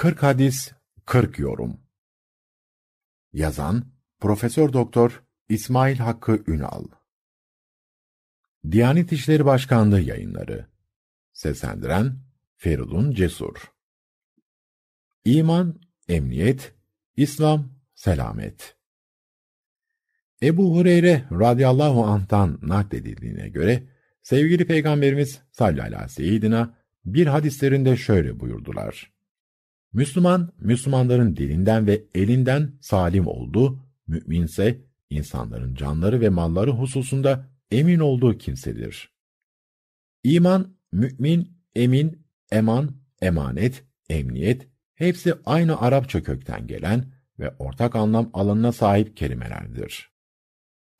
40 hadis 40 yorum. Yazan Profesör Doktor İsmail Hakkı Ünal. Diyanet İşleri Başkanlığı Yayınları. Seslendiren Feridun Cesur. İman, emniyet, İslam, selamet. Ebu Hureyre radıyallahu anh'tan nakledildiğine göre sevgili Peygamberimiz sallallahu aleyhi ve bir hadislerinde şöyle buyurdular. Müslüman, Müslümanların dilinden ve elinden salim oldu, müminse insanların canları ve malları hususunda emin olduğu kimsedir. İman, mümin, emin, eman, emanet, emniyet, hepsi aynı Arapça kökten gelen ve ortak anlam alanına sahip kelimelerdir.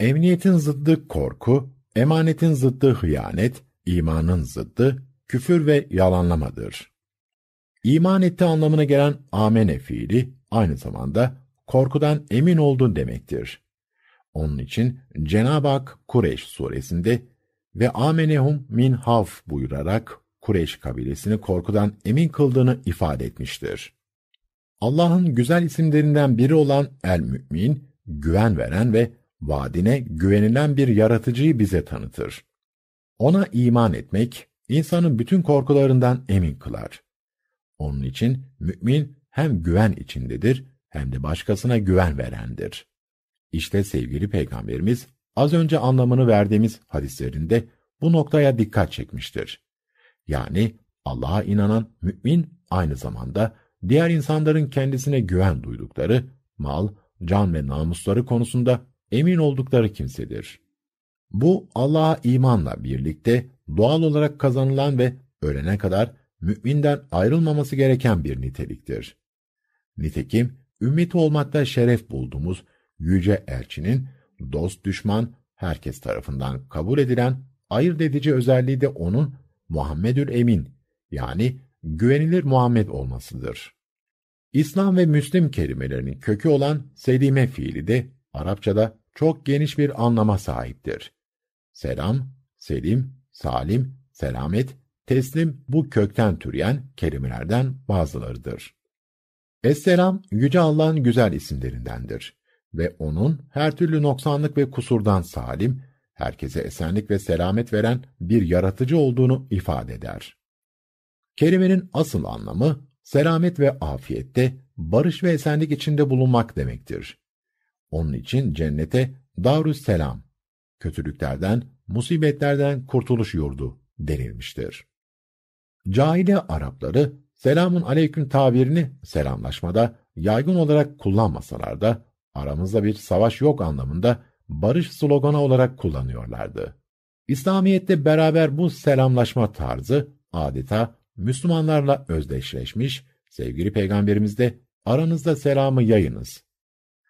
Emniyetin zıddı korku, emanetin zıddı hıyanet, imanın zıddı küfür ve yalanlamadır. İman etti anlamına gelen amene fiili aynı zamanda korkudan emin oldun demektir. Onun için Cenab-ı Hak Kureyş suresinde ve amenehum min havf buyurarak Kureyş kabilesini korkudan emin kıldığını ifade etmiştir. Allah'ın güzel isimlerinden biri olan El Mü'min, güven veren ve vaadine güvenilen bir yaratıcıyı bize tanıtır. Ona iman etmek, insanın bütün korkularından emin kılar. Onun için mümin hem güven içindedir hem de başkasına güven verendir. İşte sevgili peygamberimiz az önce anlamını verdiğimiz hadislerinde bu noktaya dikkat çekmiştir. Yani Allah'a inanan mümin aynı zamanda diğer insanların kendisine güven duydukları, mal, can ve namusları konusunda emin oldukları kimsedir. Bu Allah'a imanla birlikte doğal olarak kazanılan ve ölene kadar müminden ayrılmaması gereken bir niteliktir. Nitekim, ümmeti olmakta şeref bulduğumuz yüce elçinin dost düşman herkes tarafından kabul edilen ayırt edici özelliği de onun Muhammedül Emin yani güvenilir Muhammed olmasıdır. İslam ve Müslim kelimelerinin kökü olan sedime fiili de Arapçada çok geniş bir anlama sahiptir. Selam, selim, salim, selamet, teslim bu kökten türeyen kelimelerden bazılarıdır. Esselam, Yüce Allah'ın güzel isimlerindendir ve onun her türlü noksanlık ve kusurdan salim, herkese esenlik ve selamet veren bir yaratıcı olduğunu ifade eder. Kelimenin asıl anlamı, selamet ve afiyette, barış ve esenlik içinde bulunmak demektir. Onun için cennete Darüs Selam, kötülüklerden, musibetlerden kurtuluş yurdu denilmiştir. Cahiliye Arapları selamun aleyküm tabirini selamlaşmada yaygın olarak kullanmasalar da aramızda bir savaş yok anlamında barış sloganı olarak kullanıyorlardı. İslamiyet'te beraber bu selamlaşma tarzı adeta Müslümanlarla özdeşleşmiş, sevgili peygamberimiz de aranızda selamı yayınız.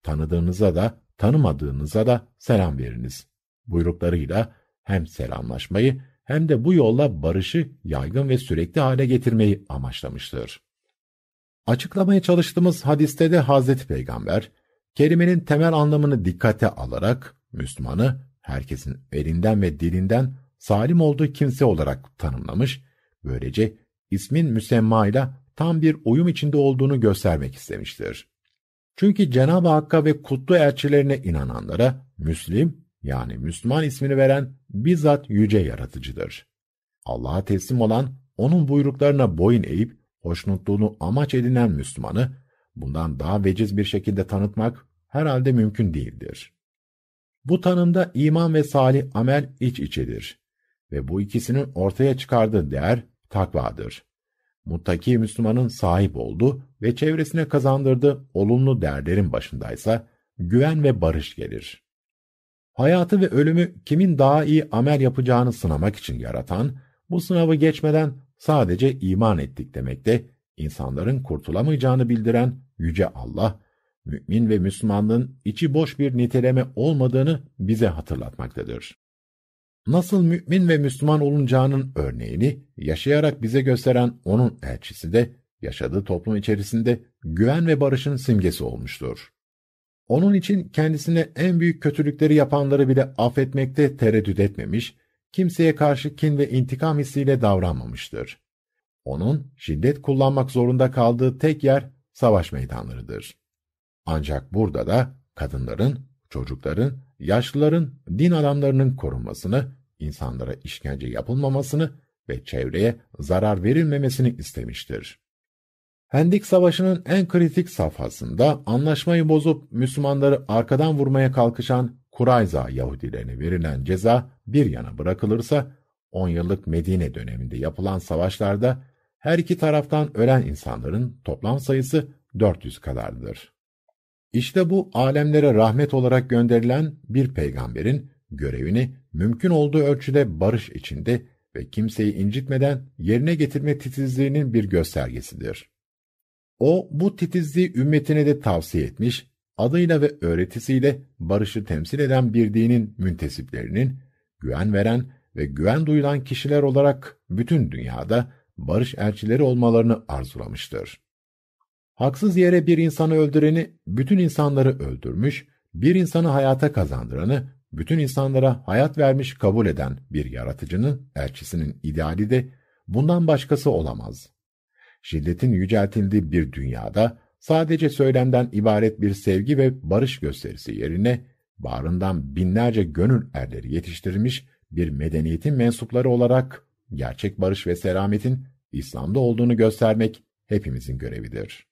Tanıdığınıza da tanımadığınıza da selam veriniz. Buyruklarıyla hem selamlaşmayı hem de bu yolla barışı yaygın ve sürekli hale getirmeyi amaçlamıştır. Açıklamaya çalıştığımız hadiste de Hazreti Peygamber, kelimenin temel anlamını dikkate alarak Müslümanı herkesin elinden ve dilinden salim olduğu kimse olarak tanımlamış, böylece ismin müsemmayla tam bir uyum içinde olduğunu göstermek istemiştir. Çünkü Cenab-ı Hakk'a ve kutlu elçilerine inananlara Müslim yani Müslüman ismini veren bizzat yüce yaratıcıdır. Allah'a teslim olan, onun buyruklarına boyun eğip hoşnutluğunu amaç edinen Müslümanı bundan daha veciz bir şekilde tanıtmak herhalde mümkün değildir. Bu tanımda iman ve salih amel iç içedir ve bu ikisinin ortaya çıkardığı değer takvadır. Muttaki Müslümanın sahip olduğu ve çevresine kazandırdığı olumlu değerlerin başındaysa güven ve barış gelir. Hayatı ve ölümü kimin daha iyi amel yapacağını sınamak için yaratan, bu sınavı geçmeden sadece iman ettik demekte, insanların kurtulamayacağını bildiren Yüce Allah, mümin ve Müslümanlığın içi boş bir niteleme olmadığını bize hatırlatmaktadır. Nasıl mümin ve Müslüman olunacağının örneğini yaşayarak bize gösteren onun elçisi de yaşadığı toplum içerisinde güven ve barışın simgesi olmuştur. Onun için kendisine en büyük kötülükleri yapanları bile affetmekte tereddüt etmemiş, kimseye karşı kin ve intikam hissiyle davranmamıştır. onun şiddet kullanmak zorunda kaldığı tek yer savaş meydanlarıdır. Ancak burada da kadınların, çocukların, yaşlıların, din adamlarının korunmasını, insanlara işkence yapılmamasını ve çevreye zarar verilmemesini istemiştir. Hendik Savaşı'nın en kritik safhasında anlaşmayı bozup Müslümanları arkadan vurmaya kalkışan Kurayza Yahudilerine verilen ceza bir yana bırakılırsa, 10 yıllık Medine döneminde yapılan savaşlarda her iki taraftan ölen insanların toplam sayısı 400 kadardır. İşte bu alemlere rahmet olarak gönderilen bir peygamberin görevini mümkün olduğu ölçüde barış içinde ve kimseyi incitmeden yerine getirme titizliğinin bir göstergesidir. O bu titizliği ümmetine de tavsiye etmiş, adıyla ve öğretisiyle barışı temsil eden bir dinin müntesiplerinin, güven veren ve güven duyulan kişiler olarak bütün dünyada barış elçileri olmalarını arzulamıştır. Haksız yere bir insanı öldüreni bütün insanları öldürmüş, bir insanı hayata kazandıranı bütün insanlara hayat vermiş kabul eden bir yaratıcının elçisinin ideali de bundan başkası olamaz. Şiddetin yüceltildiği bir dünyada sadece söylemden ibaret bir sevgi ve barış gösterisi yerine bağrından binlerce gönül erleri yetiştirmiş bir medeniyetin mensupları olarak gerçek barış ve selametin İslam'da olduğunu göstermek hepimizin görevidir.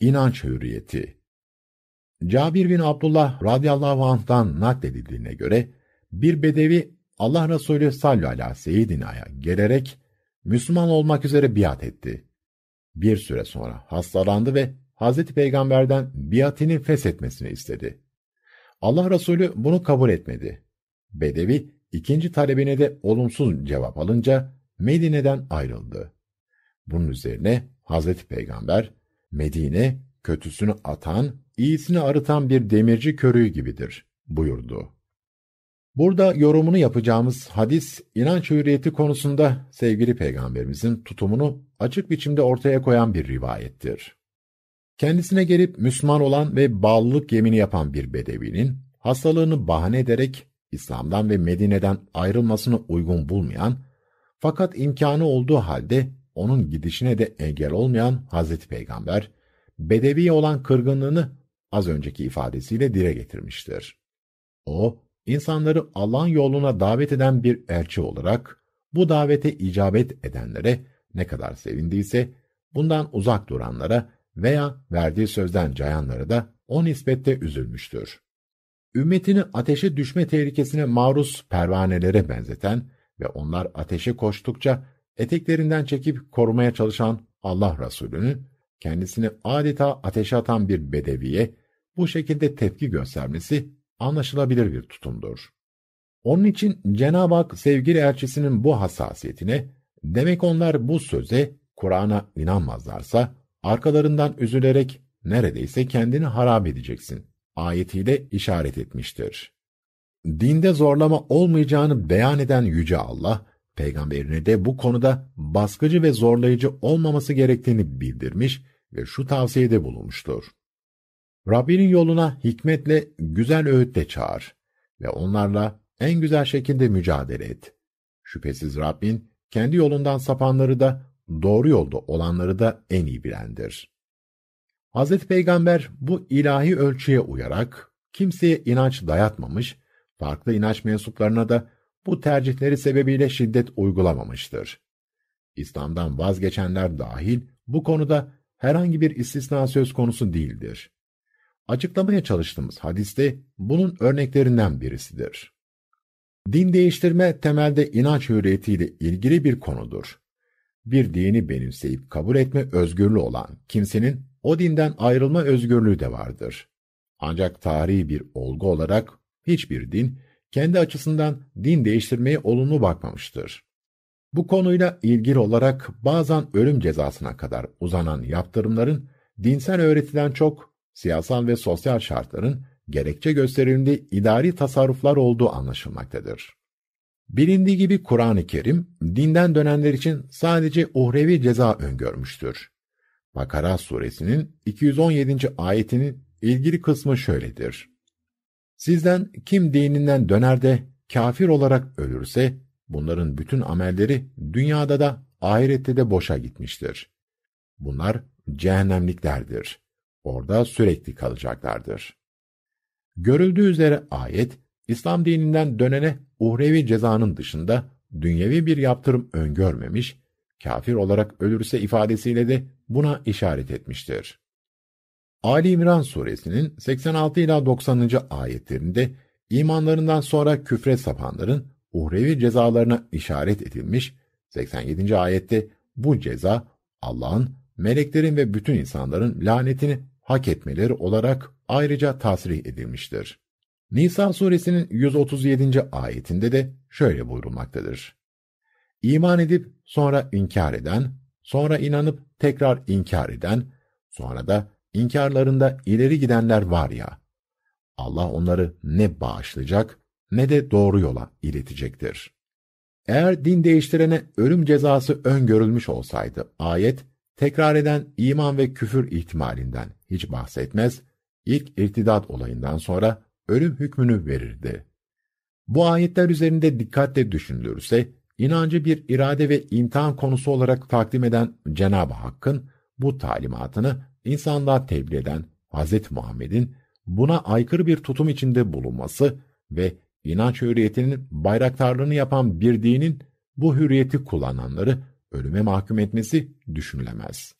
İnanç hürriyeti Cabir bin Abdullah radıyallahu anh'tan nakledildiğine göre bir bedevi Allah Resulü sallallahu aleyhi seyyidina'ya gelerek Müslüman olmak üzere biat etti. Bir süre sonra hastalandı ve Hazreti Peygamber'den biatini feshetmesini istedi. Allah Resulü bunu kabul etmedi. Bedevi ikinci talebine de olumsuz cevap alınca Medine'den ayrıldı. Bunun üzerine Hazreti Peygamber, Medine kötüsünü atan, iyisini arıtan bir demirci körüğü gibidir buyurdu. Burada yorumunu yapacağımız hadis inanç hürriyeti konusunda sevgili peygamberimizin tutumunu açık biçimde ortaya koyan bir rivayettir. Kendisine gelip Müslüman olan ve bağlılık yemini yapan bir bedevinin hastalığını bahane ederek İslam'dan ve Medine'den ayrılmasını uygun bulmayan fakat imkanı olduğu halde onun gidişine de engel olmayan Hazreti Peygamber, Bedevi olan kırgınlığını az önceki ifadesiyle dile getirmiştir. O, insanları Allah'ın yoluna davet eden bir elçi olarak, bu davete icabet edenlere ne kadar sevindiyse, bundan uzak duranlara veya verdiği sözden cayanlara da o nispette üzülmüştür. Ümmetini ateşe düşme tehlikesine maruz pervanelere benzeten ve onlar ateşe koştukça eteklerinden çekip korumaya çalışan Allah Resulü'nü kendisini adeta ateşe atan bir bedeviye bu şekilde tepki göstermesi anlaşılabilir bir tutumdur. Onun için Cenab-ı Hak sevgili elçisinin bu hassasiyetine, demek onlar bu söze, Kur'an'a inanmazlarsa, arkalarından üzülerek neredeyse kendini harap edeceksin ayetiyle işaret etmiştir. Dinde zorlama olmayacağını beyan eden Yüce Allah, peygamberine de bu konuda baskıcı ve zorlayıcı olmaması gerektiğini bildirmiş ve şu tavsiyede bulunmuştur. Rabbinin yoluna hikmetle, güzel öğütle çağır ve onlarla en güzel şekilde mücadele et. Şüphesiz Rabbin kendi yolundan sapanları da doğru yolda olanları da en iyi bilendir. Hazreti Peygamber bu ilahi ölçüye uyarak kimseye inanç dayatmamış, farklı inanç mensuplarına da bu tercihleri sebebiyle şiddet uygulamamıştır. İslam'dan vazgeçenler dahil bu konuda herhangi bir istisna söz konusu değildir. Açıklamaya çalıştığımız hadiste bunun örneklerinden birisidir. Din değiştirme temelde inanç hürriyetiyle ilgili bir konudur. Bir dini benimseyip kabul etme özgürlüğü olan kimsenin o dinden ayrılma özgürlüğü de vardır. Ancak tarihi bir olgu olarak hiçbir din kendi açısından din değiştirmeye olumlu bakmamıştır. Bu konuyla ilgili olarak bazen ölüm cezasına kadar uzanan yaptırımların dinsel öğretiden çok siyasal ve sosyal şartların gerekçe gösterildiği idari tasarruflar olduğu anlaşılmaktadır. Bilindiği gibi Kur'an-ı Kerim dinden dönenler için sadece uhrevi ceza öngörmüştür. Bakara suresinin 217. ayetinin ilgili kısmı şöyledir. Sizden kim dininden döner de kafir olarak ölürse bunların bütün amelleri dünyada da ahirette de boşa gitmiştir. Bunlar cehennemliklerdir. Orada sürekli kalacaklardır. Görüldüğü üzere ayet, İslam dininden dönene uhrevi cezanın dışında dünyevi bir yaptırım öngörmemiş, kafir olarak ölürse ifadesiyle de buna işaret etmiştir. Ali İmran suresinin 86 ila 90. ayetlerinde imanlarından sonra küfre sapanların uhrevi cezalarına işaret edilmiş, 87. ayette bu ceza Allah'ın, meleklerin ve bütün insanların lanetini hak etmeleri olarak ayrıca tasrih edilmiştir. Nisa suresinin 137. ayetinde de şöyle buyurulmaktadır. İman edip sonra inkar eden, sonra inanıp tekrar inkar eden, sonra da inkarlarında ileri gidenler var ya, Allah onları ne bağışlayacak ne de doğru yola iletecektir. Eğer din değiştirene ölüm cezası öngörülmüş olsaydı, ayet, tekrar eden iman ve küfür ihtimalinden hiç bahsetmez, ilk irtidat olayından sonra ölüm hükmünü verirdi. Bu ayetler üzerinde dikkatle düşünülürse, inancı bir irade ve imtihan konusu olarak takdim eden Cenab-ı Hakk'ın bu talimatını insanlığa tebliğ eden Hz. Muhammed'in buna aykırı bir tutum içinde bulunması ve inanç hürriyetinin bayraktarlığını yapan bir dinin bu hürriyeti kullananları ölüme mahkum etmesi düşünülemez.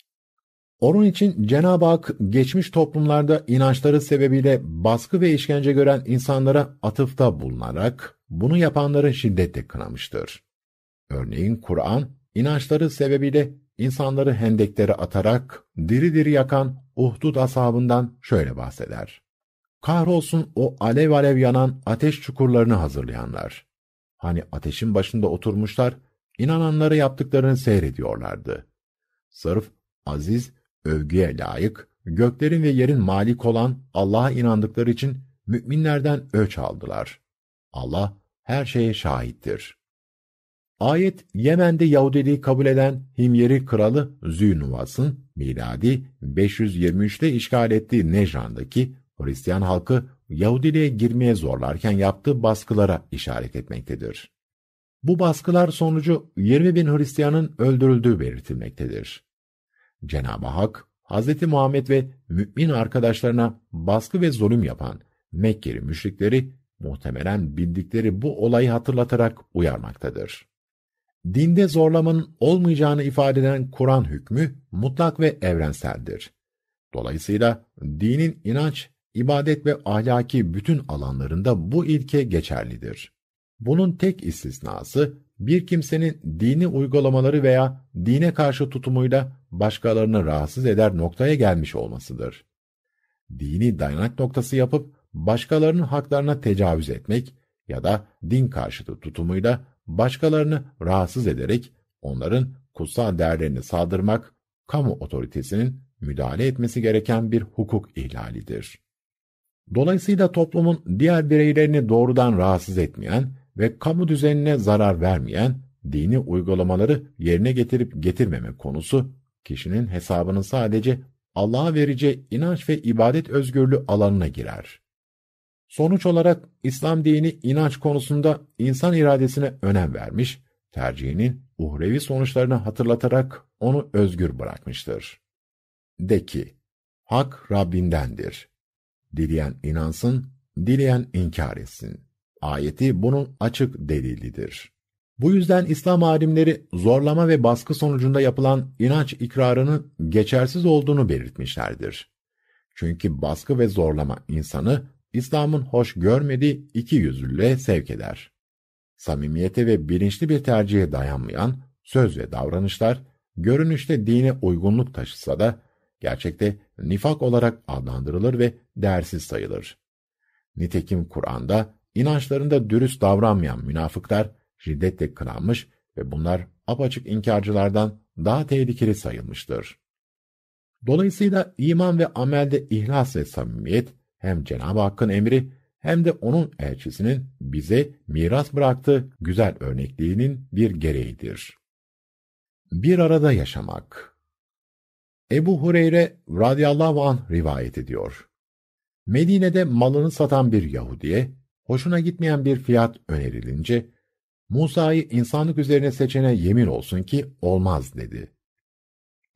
Onun için Cenab-ı Hak geçmiş toplumlarda inançları sebebiyle baskı ve işkence gören insanlara atıfta bulunarak bunu yapanları şiddetle kınamıştır. Örneğin Kur'an, inançları sebebiyle insanları hendeklere atarak diri diri yakan Uhdud ashabından şöyle bahseder. Kahrolsun o alev alev yanan ateş çukurlarını hazırlayanlar. Hani ateşin başında oturmuşlar, inananları yaptıklarını seyrediyorlardı. Sırf aziz, övgüye layık, göklerin ve yerin malik olan Allah'a inandıkları için müminlerden öç aldılar. Allah her şeye şahittir. Ayet, Yemen'de Yahudiliği kabul eden Himyeri kralı Züynuvas'ın miladi 523'te işgal ettiği Nejran'daki Hristiyan halkı Yahudiliğe girmeye zorlarken yaptığı baskılara işaret etmektedir. Bu baskılar sonucu 20 bin Hristiyanın öldürüldüğü belirtilmektedir. Cenab-ı Hak, Hz. Muhammed ve mümin arkadaşlarına baskı ve zulüm yapan Mekkeli müşrikleri muhtemelen bildikleri bu olayı hatırlatarak uyarmaktadır. Dinde zorlamanın olmayacağını ifade eden Kur'an hükmü mutlak ve evrenseldir. Dolayısıyla dinin inanç, ibadet ve ahlaki bütün alanlarında bu ilke geçerlidir. Bunun tek istisnası bir kimsenin dini uygulamaları veya dine karşı tutumuyla başkalarını rahatsız eder noktaya gelmiş olmasıdır. Dini dayanak noktası yapıp başkalarının haklarına tecavüz etmek ya da din karşıtı tutumuyla başkalarını rahatsız ederek onların kutsal değerlerini saldırmak, kamu otoritesinin müdahale etmesi gereken bir hukuk ihlalidir. Dolayısıyla toplumun diğer bireylerini doğrudan rahatsız etmeyen ve kamu düzenine zarar vermeyen dini uygulamaları yerine getirip getirmeme konusu, kişinin hesabının sadece Allah'a vereceği inanç ve ibadet özgürlüğü alanına girer. Sonuç olarak İslam dini inanç konusunda insan iradesine önem vermiş, tercihinin uhrevi sonuçlarını hatırlatarak onu özgür bırakmıştır. De ki, hak Rabbindendir. Dileyen inansın, dileyen inkar etsin. Ayeti bunun açık delilidir. Bu yüzden İslam alimleri zorlama ve baskı sonucunda yapılan inanç ikrarının geçersiz olduğunu belirtmişlerdir. Çünkü baskı ve zorlama insanı İslam'ın hoş görmediği iki yüzlülüğe sevk eder. Samimiyete ve bilinçli bir tercihe dayanmayan söz ve davranışlar, görünüşte dine uygunluk taşısa da, gerçekte nifak olarak adlandırılır ve değersiz sayılır. Nitekim Kur'an'da inançlarında dürüst davranmayan münafıklar şiddetle kınanmış ve bunlar apaçık inkarcılardan daha tehlikeli sayılmıştır. Dolayısıyla iman ve amelde ihlas ve samimiyet hem Cenab-ı Hakk'ın emri hem de onun elçisinin bize miras bıraktığı güzel örnekliğinin bir gereğidir. Bir arada yaşamak Ebu Hureyre radıyallahu anh rivayet ediyor. Medine'de malını satan bir Yahudiye, hoşuna gitmeyen bir fiyat önerilince, Musa'yı insanlık üzerine seçene yemin olsun ki olmaz dedi.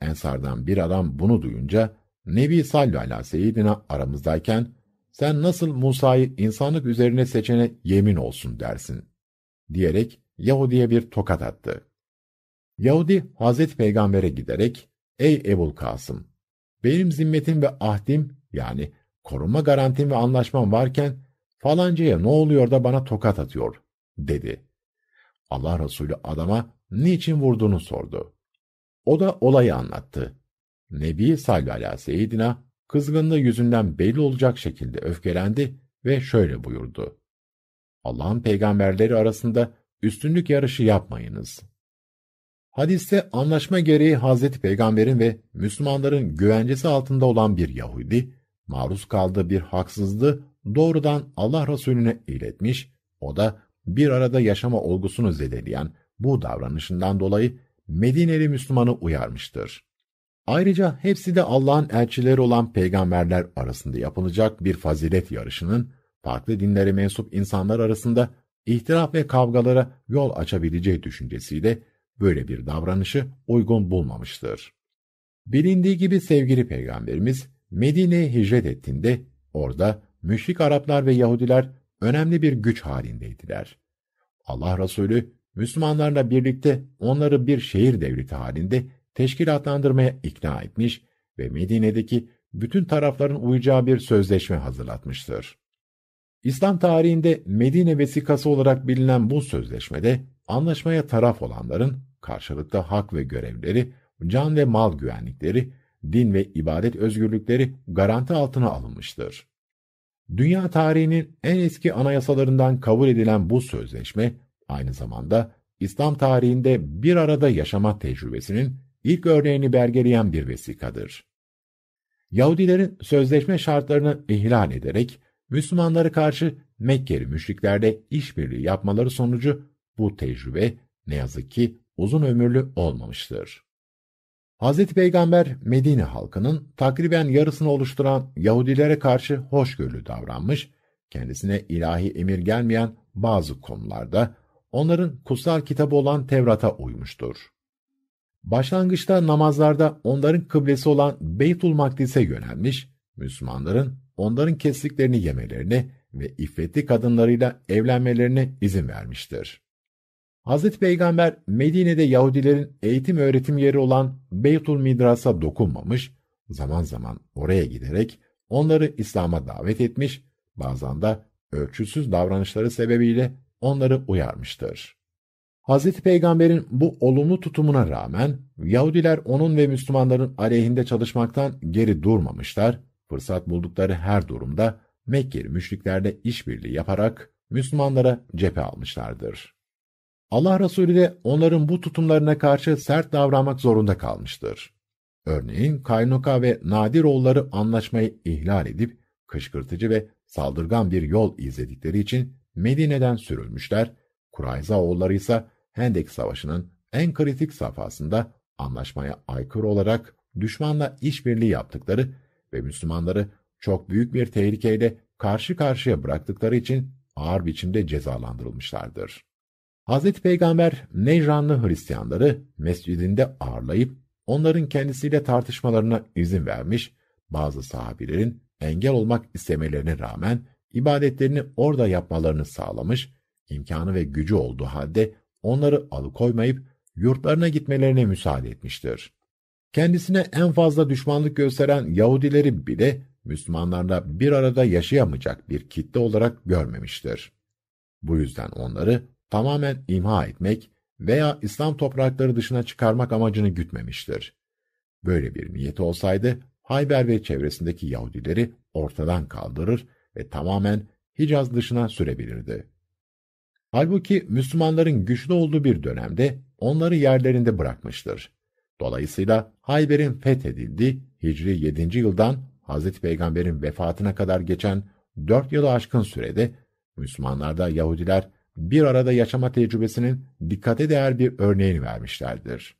Ensardan bir adam bunu duyunca Nebi sallallahu aleyhi ve aramızdayken sen nasıl Musa'yı insanlık üzerine seçene yemin olsun dersin diyerek Yahudi'ye bir tokat attı. Yahudi Hazreti Peygamber'e giderek ey Ebul Kasım benim zimmetim ve ahdim yani koruma garantim ve anlaşmam varken falancaya ne oluyor da bana tokat atıyor dedi. Allah Resulü adama niçin vurduğunu sordu. O da olayı anlattı. Nebi sallallahu aleyhi seyyidina kızgınlığı yüzünden belli olacak şekilde öfkelendi ve şöyle buyurdu. Allah'ın peygamberleri arasında üstünlük yarışı yapmayınız. Hadiste anlaşma gereği Hazreti Peygamber'in ve Müslümanların güvencesi altında olan bir Yahudi, maruz kaldığı bir haksızlığı doğrudan Allah Resulüne iletmiş, o da bir arada yaşama olgusunu zedeleyen bu davranışından dolayı Medineli Müslümanı uyarmıştır. Ayrıca hepsi de Allah'ın elçileri olan peygamberler arasında yapılacak bir fazilet yarışının farklı dinlere mensup insanlar arasında ihtilaf ve kavgalara yol açabileceği düşüncesiyle böyle bir davranışı uygun bulmamıştır. Bilindiği gibi sevgili peygamberimiz Medine'ye hicret ettiğinde orada müşrik Araplar ve Yahudiler önemli bir güç halindeydiler. Allah Resulü Müslümanlarla birlikte onları bir şehir devleti halinde teşkilatlandırmaya ikna etmiş ve Medine'deki bütün tarafların uyacağı bir sözleşme hazırlatmıştır. İslam tarihinde Medine vesikası olarak bilinen bu sözleşmede anlaşmaya taraf olanların karşılıkta hak ve görevleri, can ve mal güvenlikleri, din ve ibadet özgürlükleri garanti altına alınmıştır. Dünya tarihinin en eski anayasalarından kabul edilen bu sözleşme, aynı zamanda İslam tarihinde bir arada yaşama tecrübesinin ilk örneğini belgeleyen bir vesikadır. Yahudilerin sözleşme şartlarını ihlal ederek Müslümanlara karşı Mekkeli müşriklerle işbirliği yapmaları sonucu bu tecrübe ne yazık ki uzun ömürlü olmamıştır. Hz. Peygamber Medine halkının takriben yarısını oluşturan Yahudilere karşı hoşgörülü davranmış, kendisine ilahi emir gelmeyen bazı konularda onların kutsal kitabı olan Tevrat'a uymuştur. Başlangıçta namazlarda onların kıblesi olan Beytul Makdis'e yönelmiş, Müslümanların onların kestiklerini yemelerine ve iffetli kadınlarıyla evlenmelerine izin vermiştir. Hazreti Peygamber Medine'de Yahudilerin eğitim öğretim yeri olan Beytul Midras'a dokunmamış, zaman zaman oraya giderek onları İslam'a davet etmiş, bazen de ölçüsüz davranışları sebebiyle onları uyarmıştır. Hazreti Peygamber'in bu olumlu tutumuna rağmen Yahudiler onun ve Müslümanların aleyhinde çalışmaktan geri durmamışlar, fırsat buldukları her durumda Mekkeli müşriklerle işbirliği yaparak Müslümanlara cephe almışlardır. Allah Resulü de onların bu tutumlarına karşı sert davranmak zorunda kalmıştır. Örneğin Kaynuka ve Nadiroğulları anlaşmayı ihlal edip kışkırtıcı ve saldırgan bir yol izledikleri için Medine'den sürülmüşler, Kurayza oğulları ise Hendek Savaşı'nın en kritik safhasında anlaşmaya aykırı olarak düşmanla işbirliği yaptıkları ve Müslümanları çok büyük bir tehlikeyle karşı karşıya bıraktıkları için ağır biçimde cezalandırılmışlardır. Hz. Peygamber Necranlı Hristiyanları mescidinde ağırlayıp onların kendisiyle tartışmalarına izin vermiş, bazı sahabilerin engel olmak istemelerine rağmen ibadetlerini orada yapmalarını sağlamış, imkanı ve gücü olduğu halde onları alıkoymayıp yurtlarına gitmelerine müsaade etmiştir. Kendisine en fazla düşmanlık gösteren Yahudileri bile Müslümanlarla bir arada yaşayamayacak bir kitle olarak görmemiştir. Bu yüzden onları tamamen imha etmek veya İslam toprakları dışına çıkarmak amacını gütmemiştir. Böyle bir niyeti olsaydı Hayber ve çevresindeki Yahudileri ortadan kaldırır ve tamamen Hicaz dışına sürebilirdi. Halbuki Müslümanların güçlü olduğu bir dönemde onları yerlerinde bırakmıştır. Dolayısıyla Hayber'in fethedildiği Hicri 7. yıldan Hz. Peygamber'in vefatına kadar geçen 4 yılı aşkın sürede Müslümanlarda Yahudiler bir arada yaşama tecrübesinin dikkate değer bir örneğini vermişlerdir.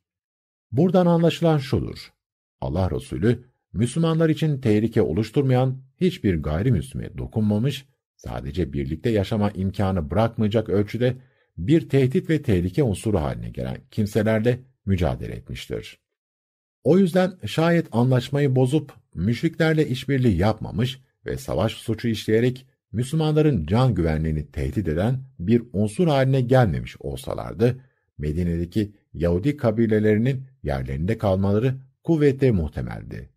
Buradan anlaşılan şudur. Allah Resulü, Müslümanlar için tehlike oluşturmayan hiçbir gayrimüslime dokunmamış, sadece birlikte yaşama imkanı bırakmayacak ölçüde bir tehdit ve tehlike unsuru haline gelen kimselerle mücadele etmiştir. O yüzden şayet anlaşmayı bozup müşriklerle işbirliği yapmamış ve savaş suçu işleyerek Müslümanların can güvenliğini tehdit eden bir unsur haline gelmemiş olsalardı, Medine'deki Yahudi kabilelerinin yerlerinde kalmaları kuvvetle muhtemeldi.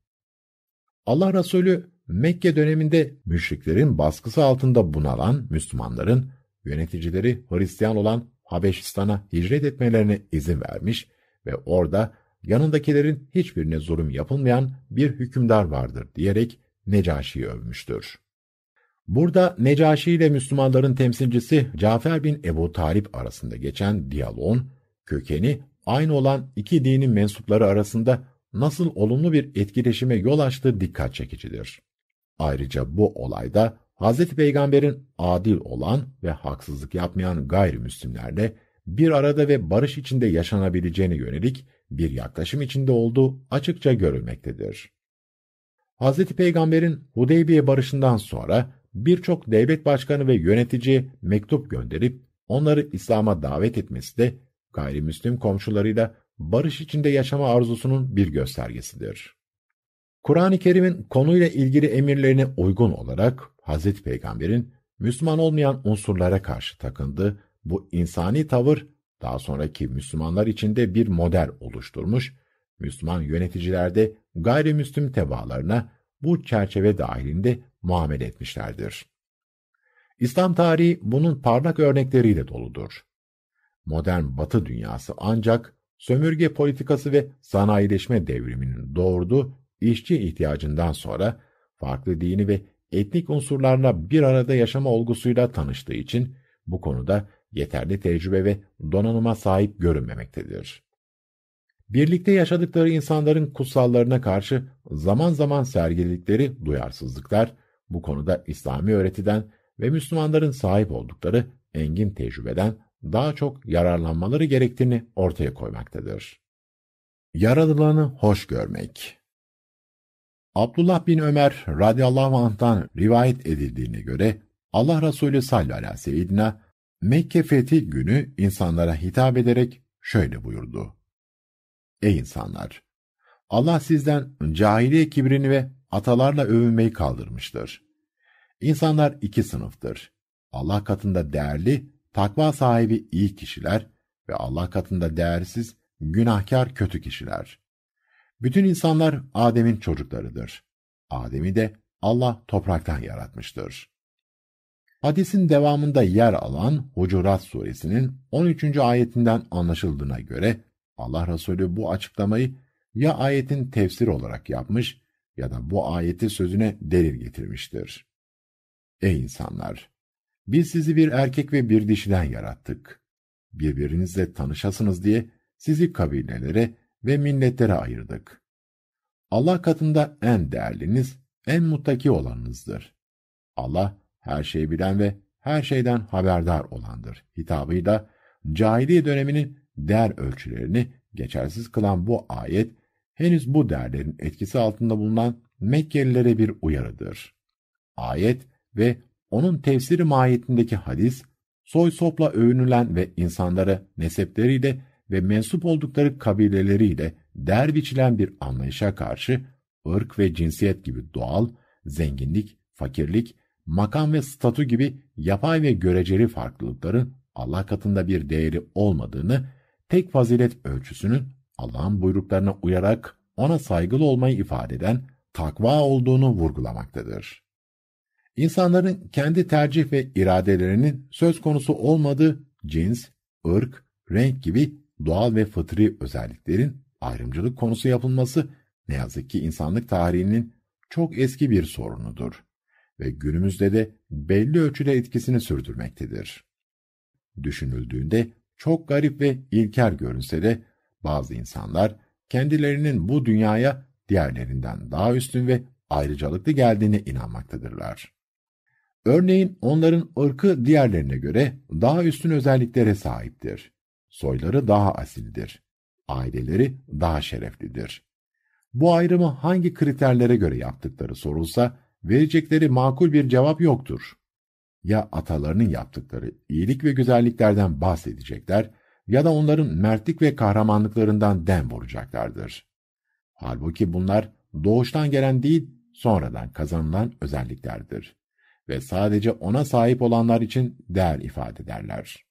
Allah Resulü Mekke döneminde müşriklerin baskısı altında bunalan Müslümanların yöneticileri Hristiyan olan Habeşistan'a hicret etmelerine izin vermiş ve orada yanındakilerin hiçbirine zulüm yapılmayan bir hükümdar vardır diyerek Necaşi'yi övmüştür. Burada Necaşi ile Müslümanların temsilcisi Cafer bin Ebu Talip arasında geçen diyaloğun kökeni aynı olan iki dinin mensupları arasında nasıl olumlu bir etkileşime yol açtığı dikkat çekicidir. Ayrıca bu olayda Hz. Peygamber'in adil olan ve haksızlık yapmayan gayrimüslimlerle bir arada ve barış içinde yaşanabileceğine yönelik bir yaklaşım içinde olduğu açıkça görülmektedir. Hz. Peygamber'in Hudeybiye barışından sonra birçok devlet başkanı ve yönetici mektup gönderip onları İslam'a davet etmesi de gayrimüslim komşularıyla barış içinde yaşama arzusunun bir göstergesidir. Kur'an-ı Kerim'in konuyla ilgili emirlerine uygun olarak Hz. Peygamber'in Müslüman olmayan unsurlara karşı takındığı bu insani tavır daha sonraki Müslümanlar içinde bir model oluşturmuş, Müslüman yöneticilerde gayrimüslim tebaalarına bu çerçeve dahilinde muamele etmişlerdir. İslam tarihi bunun parlak örnekleriyle doludur. Modern Batı dünyası ancak sömürge politikası ve sanayileşme devriminin doğurduğu işçi ihtiyacından sonra farklı dini ve etnik unsurlarla bir arada yaşama olgusuyla tanıştığı için bu konuda yeterli tecrübe ve donanıma sahip görünmemektedir. Birlikte yaşadıkları insanların kutsallarına karşı zaman zaman sergiledikleri duyarsızlıklar, bu konuda İslami öğretiden ve Müslümanların sahip oldukları engin tecrübeden daha çok yararlanmaları gerektiğini ortaya koymaktadır. Yaralılanı hoş görmek Abdullah bin Ömer radıyallahu anh'tan rivayet edildiğine göre Allah Resulü sallallahu aleyhi ve sellem Mekke fethi günü insanlara hitap ederek şöyle buyurdu. Ey insanlar! Allah sizden cahiliye kibrini ve atalarla övünmeyi kaldırmıştır. İnsanlar iki sınıftır. Allah katında değerli, takva sahibi iyi kişiler ve Allah katında değersiz, günahkar kötü kişiler. Bütün insanlar Adem'in çocuklarıdır. Adem'i de Allah topraktan yaratmıştır. Hadisin devamında yer alan Hucurat suresinin 13. ayetinden anlaşıldığına göre Allah Resulü bu açıklamayı ya ayetin tefsiri olarak yapmış ya da bu ayeti sözüne delil getirmiştir. Ey insanlar! Biz sizi bir erkek ve bir dişiden yarattık. Birbirinizle tanışasınız diye sizi kabilelere ve milletlere ayırdık. Allah katında en değerliniz, en muttaki olanınızdır. Allah her şeyi bilen ve her şeyden haberdar olandır. Hitabıyla cahiliye döneminin değer ölçülerini geçersiz kılan bu ayet, henüz bu değerlerin etkisi altında bulunan Mekkelilere bir uyarıdır. Ayet ve onun tefsiri mahiyetindeki hadis, soy sopla övünülen ve insanlara nesepleriyle ve mensup oldukları kabileleriyle değer biçilen bir anlayışa karşı ırk ve cinsiyet gibi doğal, zenginlik, fakirlik, makam ve statü gibi yapay ve göreceli farklılıkların Allah katında bir değeri olmadığını, tek fazilet ölçüsünün Allah'ın buyruklarına uyarak ona saygılı olmayı ifade eden takva olduğunu vurgulamaktadır. İnsanların kendi tercih ve iradelerinin söz konusu olmadığı cins, ırk, renk gibi doğal ve fıtri özelliklerin ayrımcılık konusu yapılması ne yazık ki insanlık tarihinin çok eski bir sorunudur ve günümüzde de belli ölçüde etkisini sürdürmektedir. Düşünüldüğünde çok garip ve ilker görünse de bazı insanlar kendilerinin bu dünyaya diğerlerinden daha üstün ve ayrıcalıklı geldiğine inanmaktadırlar. Örneğin onların ırkı diğerlerine göre daha üstün özelliklere sahiptir. Soyları daha asildir. Aileleri daha şereflidir. Bu ayrımı hangi kriterlere göre yaptıkları sorulsa verecekleri makul bir cevap yoktur. Ya atalarının yaptıkları iyilik ve güzelliklerden bahsedecekler ya da onların mertlik ve kahramanlıklarından dem vuracaklardır. Halbuki bunlar doğuştan gelen değil, sonradan kazanılan özelliklerdir ve sadece ona sahip olanlar için değer ifade ederler.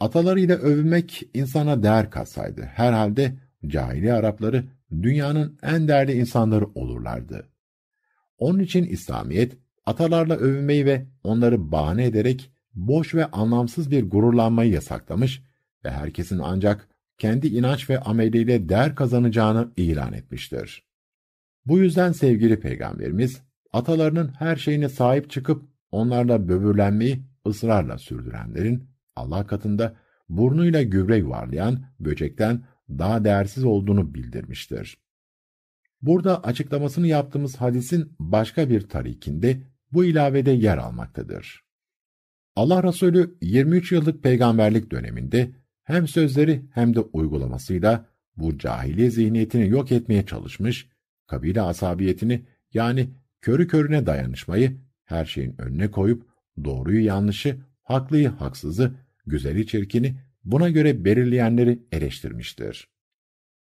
Atalarıyla övünmek insana değer katsaydı herhalde cahili Arapları dünyanın en değerli insanları olurlardı. Onun için İslamiyet atalarla övünmeyi ve onları bahane ederek boş ve anlamsız bir gururlanmayı yasaklamış ve herkesin ancak kendi inanç ve ameliyle değer kazanacağını ilan etmiştir. Bu yüzden sevgili Peygamberimiz, atalarının her şeyine sahip çıkıp onlarla böbürlenmeyi ısrarla sürdürenlerin Allah katında burnuyla gübre yuvarlayan böcekten daha değersiz olduğunu bildirmiştir. Burada açıklamasını yaptığımız hadisin başka bir tarikinde bu ilavede yer almaktadır. Allah Resulü 23 yıllık peygamberlik döneminde hem sözleri hem de uygulamasıyla bu cahiliye zihniyetini yok etmeye çalışmış, kabile asabiyetini yani körü körüne dayanışmayı her şeyin önüne koyup doğruyu yanlışı, haklıyı haksızı, güzeli çirkini buna göre belirleyenleri eleştirmiştir.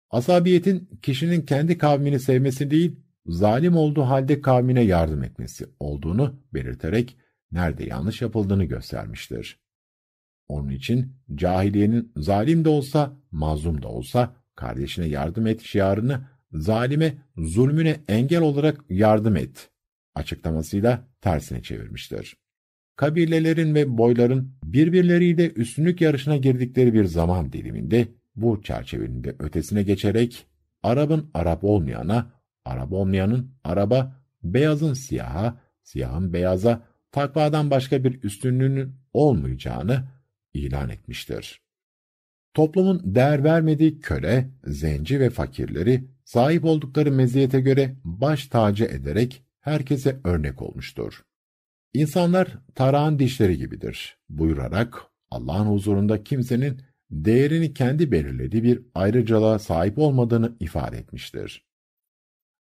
Asabiyetin kişinin kendi kavmini sevmesi değil, zalim olduğu halde kavmine yardım etmesi olduğunu belirterek nerede yanlış yapıldığını göstermiştir. Onun için cahiliyenin zalim de olsa, mazlum da olsa kardeşine yardım et şiarını zalime, zulmüne engel olarak yardım et açıklamasıyla tersine çevirmiştir. Kabilelerin ve boyların birbirleriyle üstünlük yarışına girdikleri bir zaman diliminde bu çerçevenin de ötesine geçerek Arap'ın Arap olmayana, Arap olmayanın Araba, beyazın siyaha, siyahın beyaza takvadan başka bir üstünlüğünün olmayacağını ilan etmiştir. Toplumun değer vermediği köle, zenci ve fakirleri sahip oldukları meziyete göre baş tacı ederek herkese örnek olmuştur. İnsanlar tarağın dişleri gibidir buyurarak Allah'ın huzurunda kimsenin değerini kendi belirlediği bir ayrıcalığa sahip olmadığını ifade etmiştir.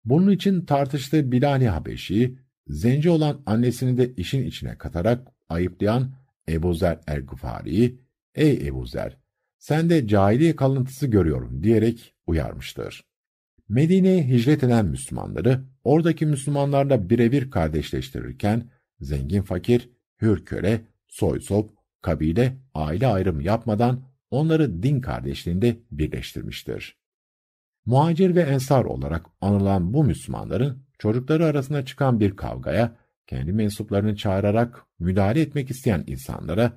Bunun için tartıştığı Bilal-i Habeşi, zenci olan annesini de işin içine katarak ayıplayan Ebu Zer el-Gıfari'yi, ''Ey Ebu Zer, sen de cahiliye kalıntısı görüyorum.'' diyerek uyarmıştır. Medine'ye hicret eden Müslümanları oradaki Müslümanlarla birebir kardeşleştirirken zengin fakir, hür köle, soy sop, kabile, aile ayrımı yapmadan onları din kardeşliğinde birleştirmiştir. Muhacir ve ensar olarak anılan bu Müslümanların çocukları arasında çıkan bir kavgaya kendi mensuplarını çağırarak müdahale etmek isteyen insanlara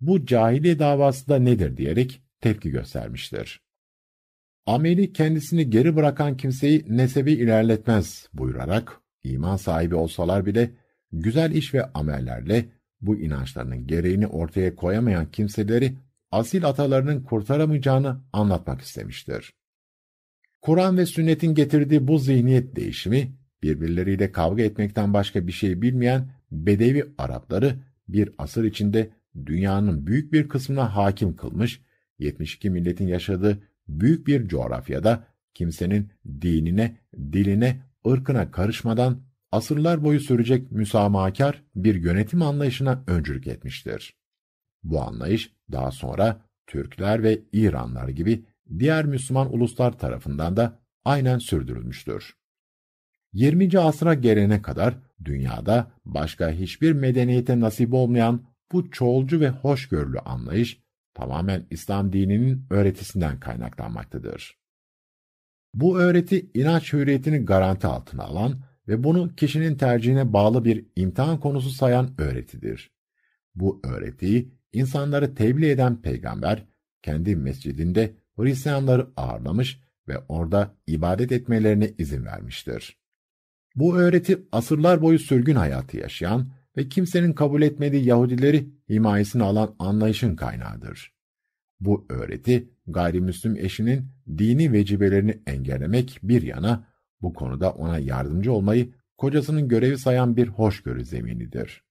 bu cahiliye davası da nedir diyerek tepki göstermiştir. Ameli kendisini geri bırakan kimseyi nesebi ilerletmez buyurarak iman sahibi olsalar bile güzel iş ve amellerle bu inançlarının gereğini ortaya koyamayan kimseleri asil atalarının kurtaramayacağını anlatmak istemiştir. Kur'an ve sünnetin getirdiği bu zihniyet değişimi, birbirleriyle kavga etmekten başka bir şey bilmeyen Bedevi Arapları bir asır içinde dünyanın büyük bir kısmına hakim kılmış, 72 milletin yaşadığı büyük bir coğrafyada kimsenin dinine, diline, ırkına karışmadan asırlar boyu sürecek müsamahakar bir yönetim anlayışına öncülük etmiştir. Bu anlayış daha sonra Türkler ve İranlar gibi diğer Müslüman uluslar tarafından da aynen sürdürülmüştür. 20. asra gelene kadar dünyada başka hiçbir medeniyete nasip olmayan bu çoğulcu ve hoşgörülü anlayış tamamen İslam dininin öğretisinden kaynaklanmaktadır. Bu öğreti inanç hürriyetini garanti altına alan ve bunu kişinin tercihine bağlı bir imtihan konusu sayan öğretidir. Bu öğretiyi insanları tebliğ eden peygamber, kendi mescidinde Hristiyanları ağırlamış ve orada ibadet etmelerine izin vermiştir. Bu öğreti asırlar boyu sürgün hayatı yaşayan ve kimsenin kabul etmediği Yahudileri himayesine alan anlayışın kaynağıdır. Bu öğreti gayrimüslim eşinin dini vecibelerini engellemek bir yana bu konuda ona yardımcı olmayı kocasının görevi sayan bir hoşgörü zeminidir.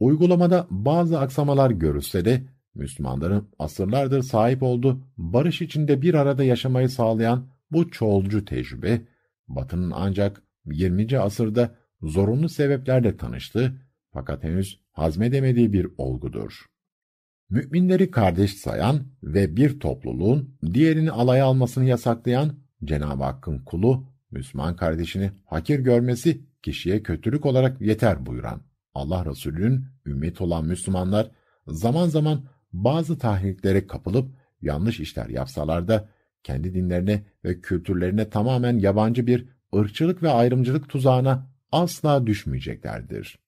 Uygulamada bazı aksamalar görülse de Müslümanların asırlardır sahip olduğu barış içinde bir arada yaşamayı sağlayan bu çoğulcu tecrübe, Batı'nın ancak 20. asırda zorunlu sebeplerle tanıştığı fakat henüz hazmedemediği bir olgudur. Müminleri kardeş sayan ve bir topluluğun diğerini alaya almasını yasaklayan Cenab-ı Hakk'ın kulu, Müslüman kardeşini hakir görmesi kişiye kötülük olarak yeter buyuran Allah Resulü'nün ümmet olan Müslümanlar zaman zaman bazı tahriklere kapılıp yanlış işler yapsalar da kendi dinlerine ve kültürlerine tamamen yabancı bir ırkçılık ve ayrımcılık tuzağına asla düşmeyeceklerdir.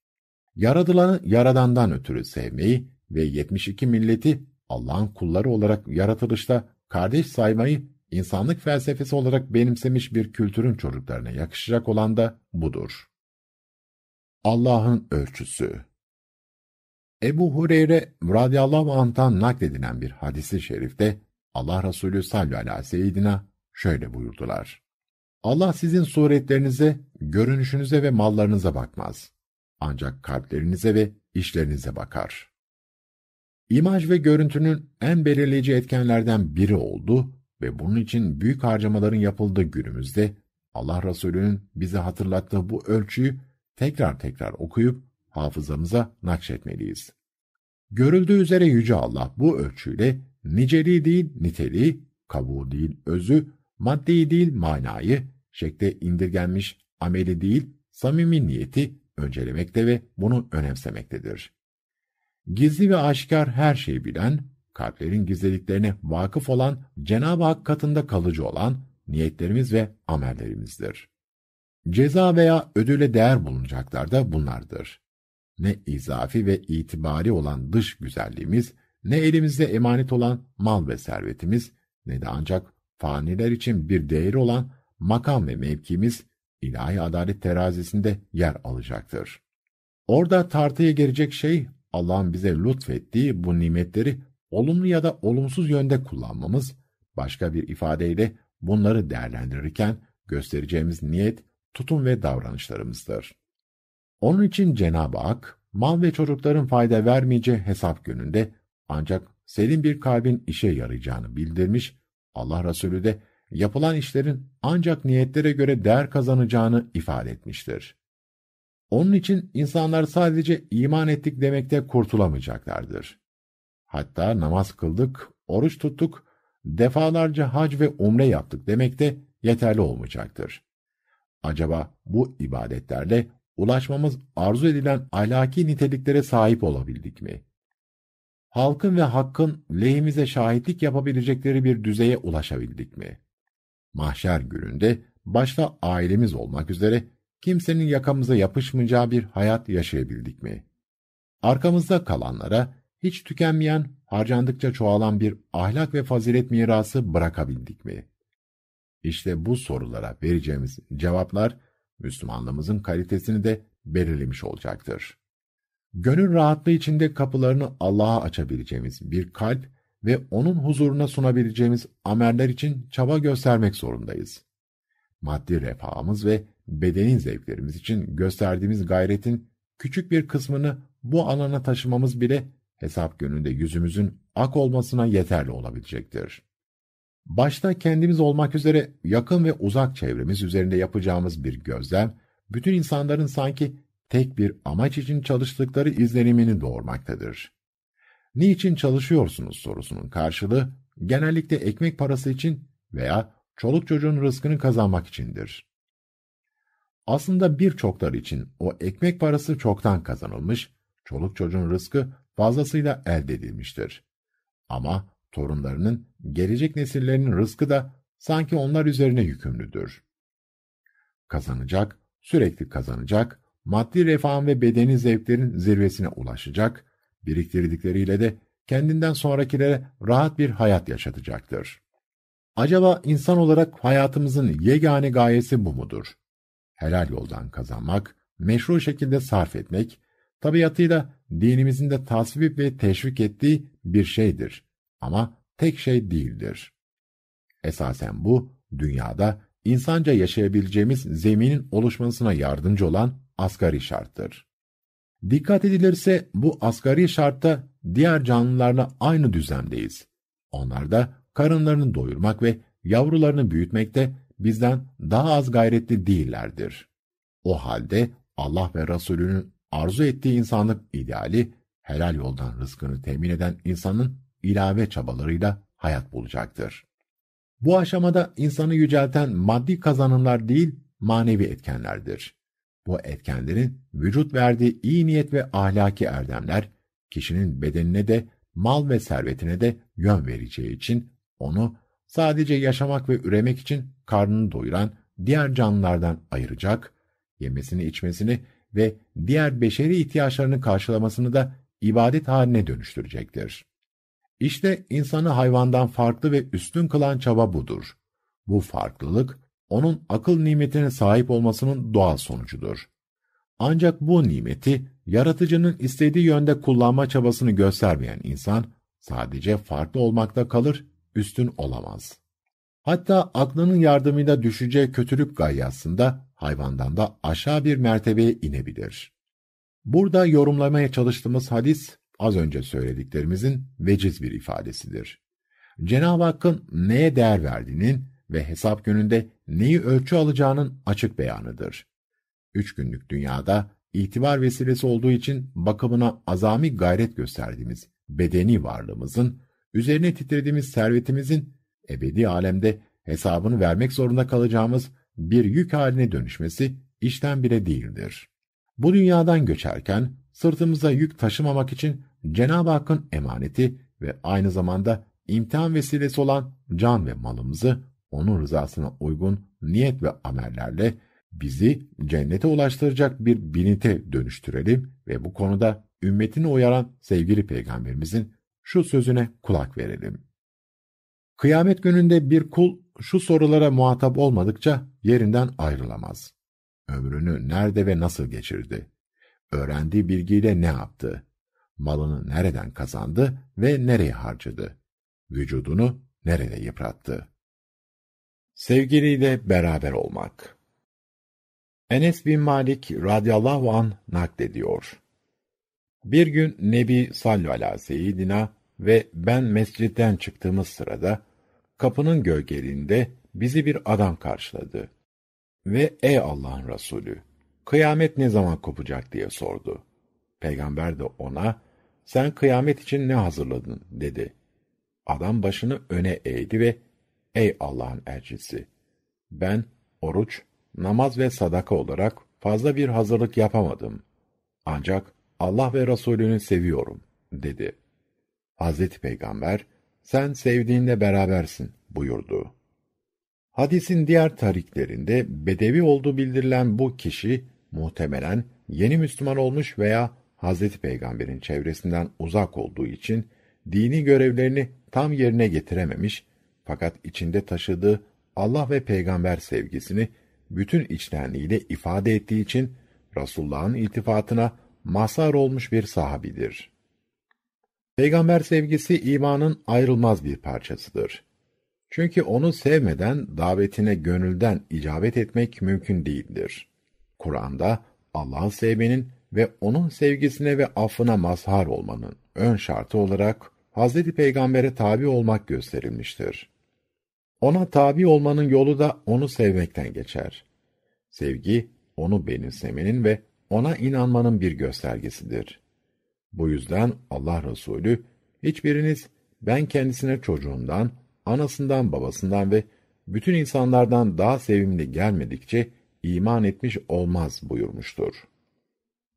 Yaradılanı yaradandan ötürü sevmeyi ve 72 milleti Allah'ın kulları olarak yaratılışta kardeş saymayı insanlık felsefesi olarak benimsemiş bir kültürün çocuklarına yakışacak olan da budur. Allah'ın ölçüsü Ebu Hureyre radıyallahu anh'tan nakledilen bir hadisi şerifte Allah Resulü sallallahu aleyhi ve seyyidina şöyle buyurdular. Allah sizin suretlerinize, görünüşünüze ve mallarınıza bakmaz. Ancak kalplerinize ve işlerinize bakar. İmaj ve görüntünün en belirleyici etkenlerden biri oldu ve bunun için büyük harcamaların yapıldığı günümüzde Allah Resulü'nün bize hatırlattığı bu ölçüyü tekrar tekrar okuyup hafızamıza nakşetmeliyiz. Görüldüğü üzere Yüce Allah bu ölçüyle niceliği değil niteliği, kabuğu değil özü, maddeyi değil manayı, şekle indirgenmiş ameli değil samimi niyeti öncelemekte ve bunu önemsemektedir. Gizli ve aşikar her şeyi bilen, kalplerin gizlediklerine vakıf olan, Cenab-ı Hak katında kalıcı olan niyetlerimiz ve amellerimizdir. Ceza veya ödüle değer bulunacaklar da bunlardır. Ne izafi ve itibari olan dış güzelliğimiz, ne elimizde emanet olan mal ve servetimiz, ne de ancak faniler için bir değeri olan makam ve mevkimiz, ilahi adalet terazisinde yer alacaktır. Orada tartıya girecek şey, Allah'ın bize lütfettiği bu nimetleri olumlu ya da olumsuz yönde kullanmamız, başka bir ifadeyle bunları değerlendirirken göstereceğimiz niyet, tutum ve davranışlarımızdır. Onun için Cenab-ı Hak, mal ve çocukların fayda vermeyeceği hesap gününde ancak serin bir kalbin işe yarayacağını bildirmiş, Allah Resulü de yapılan işlerin ancak niyetlere göre değer kazanacağını ifade etmiştir. Onun için insanlar sadece iman ettik demekte kurtulamayacaklardır. Hatta namaz kıldık, oruç tuttuk, defalarca hac ve umre yaptık demekte yeterli olmayacaktır. Acaba bu ibadetlerle ulaşmamız arzu edilen ahlaki niteliklere sahip olabildik mi? Halkın ve hakkın lehimize şahitlik yapabilecekleri bir düzeye ulaşabildik mi? Mahşer gününde başta ailemiz olmak üzere kimsenin yakamıza yapışmayacağı bir hayat yaşayabildik mi? Arkamızda kalanlara hiç tükenmeyen, harcandıkça çoğalan bir ahlak ve fazilet mirası bırakabildik mi? İşte bu sorulara vereceğimiz cevaplar Müslümanlığımızın kalitesini de belirlemiş olacaktır. Gönül rahatlığı içinde kapılarını Allah'a açabileceğimiz bir kalp ve onun huzuruna sunabileceğimiz ameller için çaba göstermek zorundayız. Maddi refahımız ve bedeni zevklerimiz için gösterdiğimiz gayretin küçük bir kısmını bu alana taşımamız bile hesap gününde yüzümüzün ak olmasına yeterli olabilecektir. Başta kendimiz olmak üzere yakın ve uzak çevremiz üzerinde yapacağımız bir gözlem, bütün insanların sanki tek bir amaç için çalıştıkları izlenimini doğurmaktadır. Niçin çalışıyorsunuz sorusunun karşılığı genellikle ekmek parası için veya çoluk çocuğun rızkını kazanmak içindir. Aslında birçokları için o ekmek parası çoktan kazanılmış, çoluk çocuğun rızkı fazlasıyla elde edilmiştir. Ama torunlarının, gelecek nesillerinin rızkı da sanki onlar üzerine yükümlüdür. Kazanacak, sürekli kazanacak, maddi refahın ve bedeni zevklerin zirvesine ulaşacak, biriktirdikleriyle de kendinden sonrakilere rahat bir hayat yaşatacaktır. Acaba insan olarak hayatımızın yegane gayesi bu mudur? Helal yoldan kazanmak, meşru şekilde sarf etmek, tabiatıyla dinimizin de tasvip ve teşvik ettiği bir şeydir. Ama tek şey değildir. Esasen bu, dünyada insanca yaşayabileceğimiz zeminin oluşmasına yardımcı olan asgari şarttır. Dikkat edilirse bu asgari şartta diğer canlılarla aynı düzendeyiz. Onlar da karınlarını doyurmak ve yavrularını büyütmekte bizden daha az gayretli değillerdir. O halde Allah ve Resulünün arzu ettiği insanlık ideali, helal yoldan rızkını temin eden insanın ilave çabalarıyla hayat bulacaktır. Bu aşamada insanı yücelten maddi kazanımlar değil, manevi etkenlerdir. Bu etkenlerin vücut verdiği iyi niyet ve ahlaki erdemler, kişinin bedenine de, mal ve servetine de yön vereceği için onu sadece yaşamak ve üremek için karnını doyuran diğer canlılardan ayıracak, yemesini içmesini ve diğer beşeri ihtiyaçlarını karşılamasını da ibadet haline dönüştürecektir. İşte insanı hayvandan farklı ve üstün kılan çaba budur. Bu farklılık, onun akıl nimetine sahip olmasının doğal sonucudur. Ancak bu nimeti, yaratıcının istediği yönde kullanma çabasını göstermeyen insan, sadece farklı olmakta kalır, üstün olamaz. Hatta aklının yardımıyla düşeceği kötülük gayyasında hayvandan da aşağı bir mertebeye inebilir. Burada yorumlamaya çalıştığımız hadis, az önce söylediklerimizin veciz bir ifadesidir. Cenab-ı Hakk'ın neye değer verdiğinin ve hesap gününde neyi ölçü alacağının açık beyanıdır. Üç günlük dünyada itibar vesilesi olduğu için bakımına azami gayret gösterdiğimiz bedeni varlığımızın, üzerine titrediğimiz servetimizin ebedi alemde hesabını vermek zorunda kalacağımız bir yük haline dönüşmesi işten bile değildir. Bu dünyadan göçerken sırtımıza yük taşımamak için Cenab-ı Hakk'ın emaneti ve aynı zamanda imtihan vesilesi olan can ve malımızı onun rızasına uygun niyet ve amellerle bizi cennete ulaştıracak bir binite dönüştürelim ve bu konuda ümmetini uyaran sevgili peygamberimizin şu sözüne kulak verelim. Kıyamet gününde bir kul şu sorulara muhatap olmadıkça yerinden ayrılamaz. Ömrünü nerede ve nasıl geçirdi? Öğrendiği bilgiyle ne yaptı? Malını nereden kazandı ve nereye harcadı? Vücudunu nerede yıprattı? Sevgiliyle beraber olmak Enes bin Malik radıyallahu an naklediyor. Bir gün Nebi sallallahu aleyhi ve seyyidina ve ben mescitten çıktığımız sırada kapının gölgeliğinde bizi bir adam karşıladı. Ve ey Allah'ın Resulü, kıyamet ne zaman kopacak diye sordu. Peygamber de ona, sen kıyamet için ne hazırladın dedi. Adam başını öne eğdi ve, ey Allah'ın elçisi, ben oruç, namaz ve sadaka olarak fazla bir hazırlık yapamadım. Ancak Allah ve Resulünü seviyorum, dedi. Hazreti Peygamber, sen sevdiğinle berabersin buyurdu. Hadisin diğer tariklerinde bedevi olduğu bildirilen bu kişi muhtemelen yeni Müslüman olmuş veya Hazreti Peygamber'in çevresinden uzak olduğu için dini görevlerini tam yerine getirememiş fakat içinde taşıdığı Allah ve peygamber sevgisini bütün içtenliğiyle ifade ettiği için Resulullah'ın iltifatına mazhar olmuş bir sahabidir. Peygamber sevgisi imanın ayrılmaz bir parçasıdır. Çünkü onu sevmeden davetine gönülden icabet etmek mümkün değildir. Kur'an'da Allah'ı sevmenin ve onun sevgisine ve affına mazhar olmanın ön şartı olarak Hazreti Peygamber'e tabi olmak gösterilmiştir. Ona tabi olmanın yolu da onu sevmekten geçer. Sevgi, onu benimsemenin ve ona inanmanın bir göstergesidir. Bu yüzden Allah Resulü, hiçbiriniz ben kendisine çocuğundan, anasından, babasından ve bütün insanlardan daha sevimli gelmedikçe iman etmiş olmaz buyurmuştur.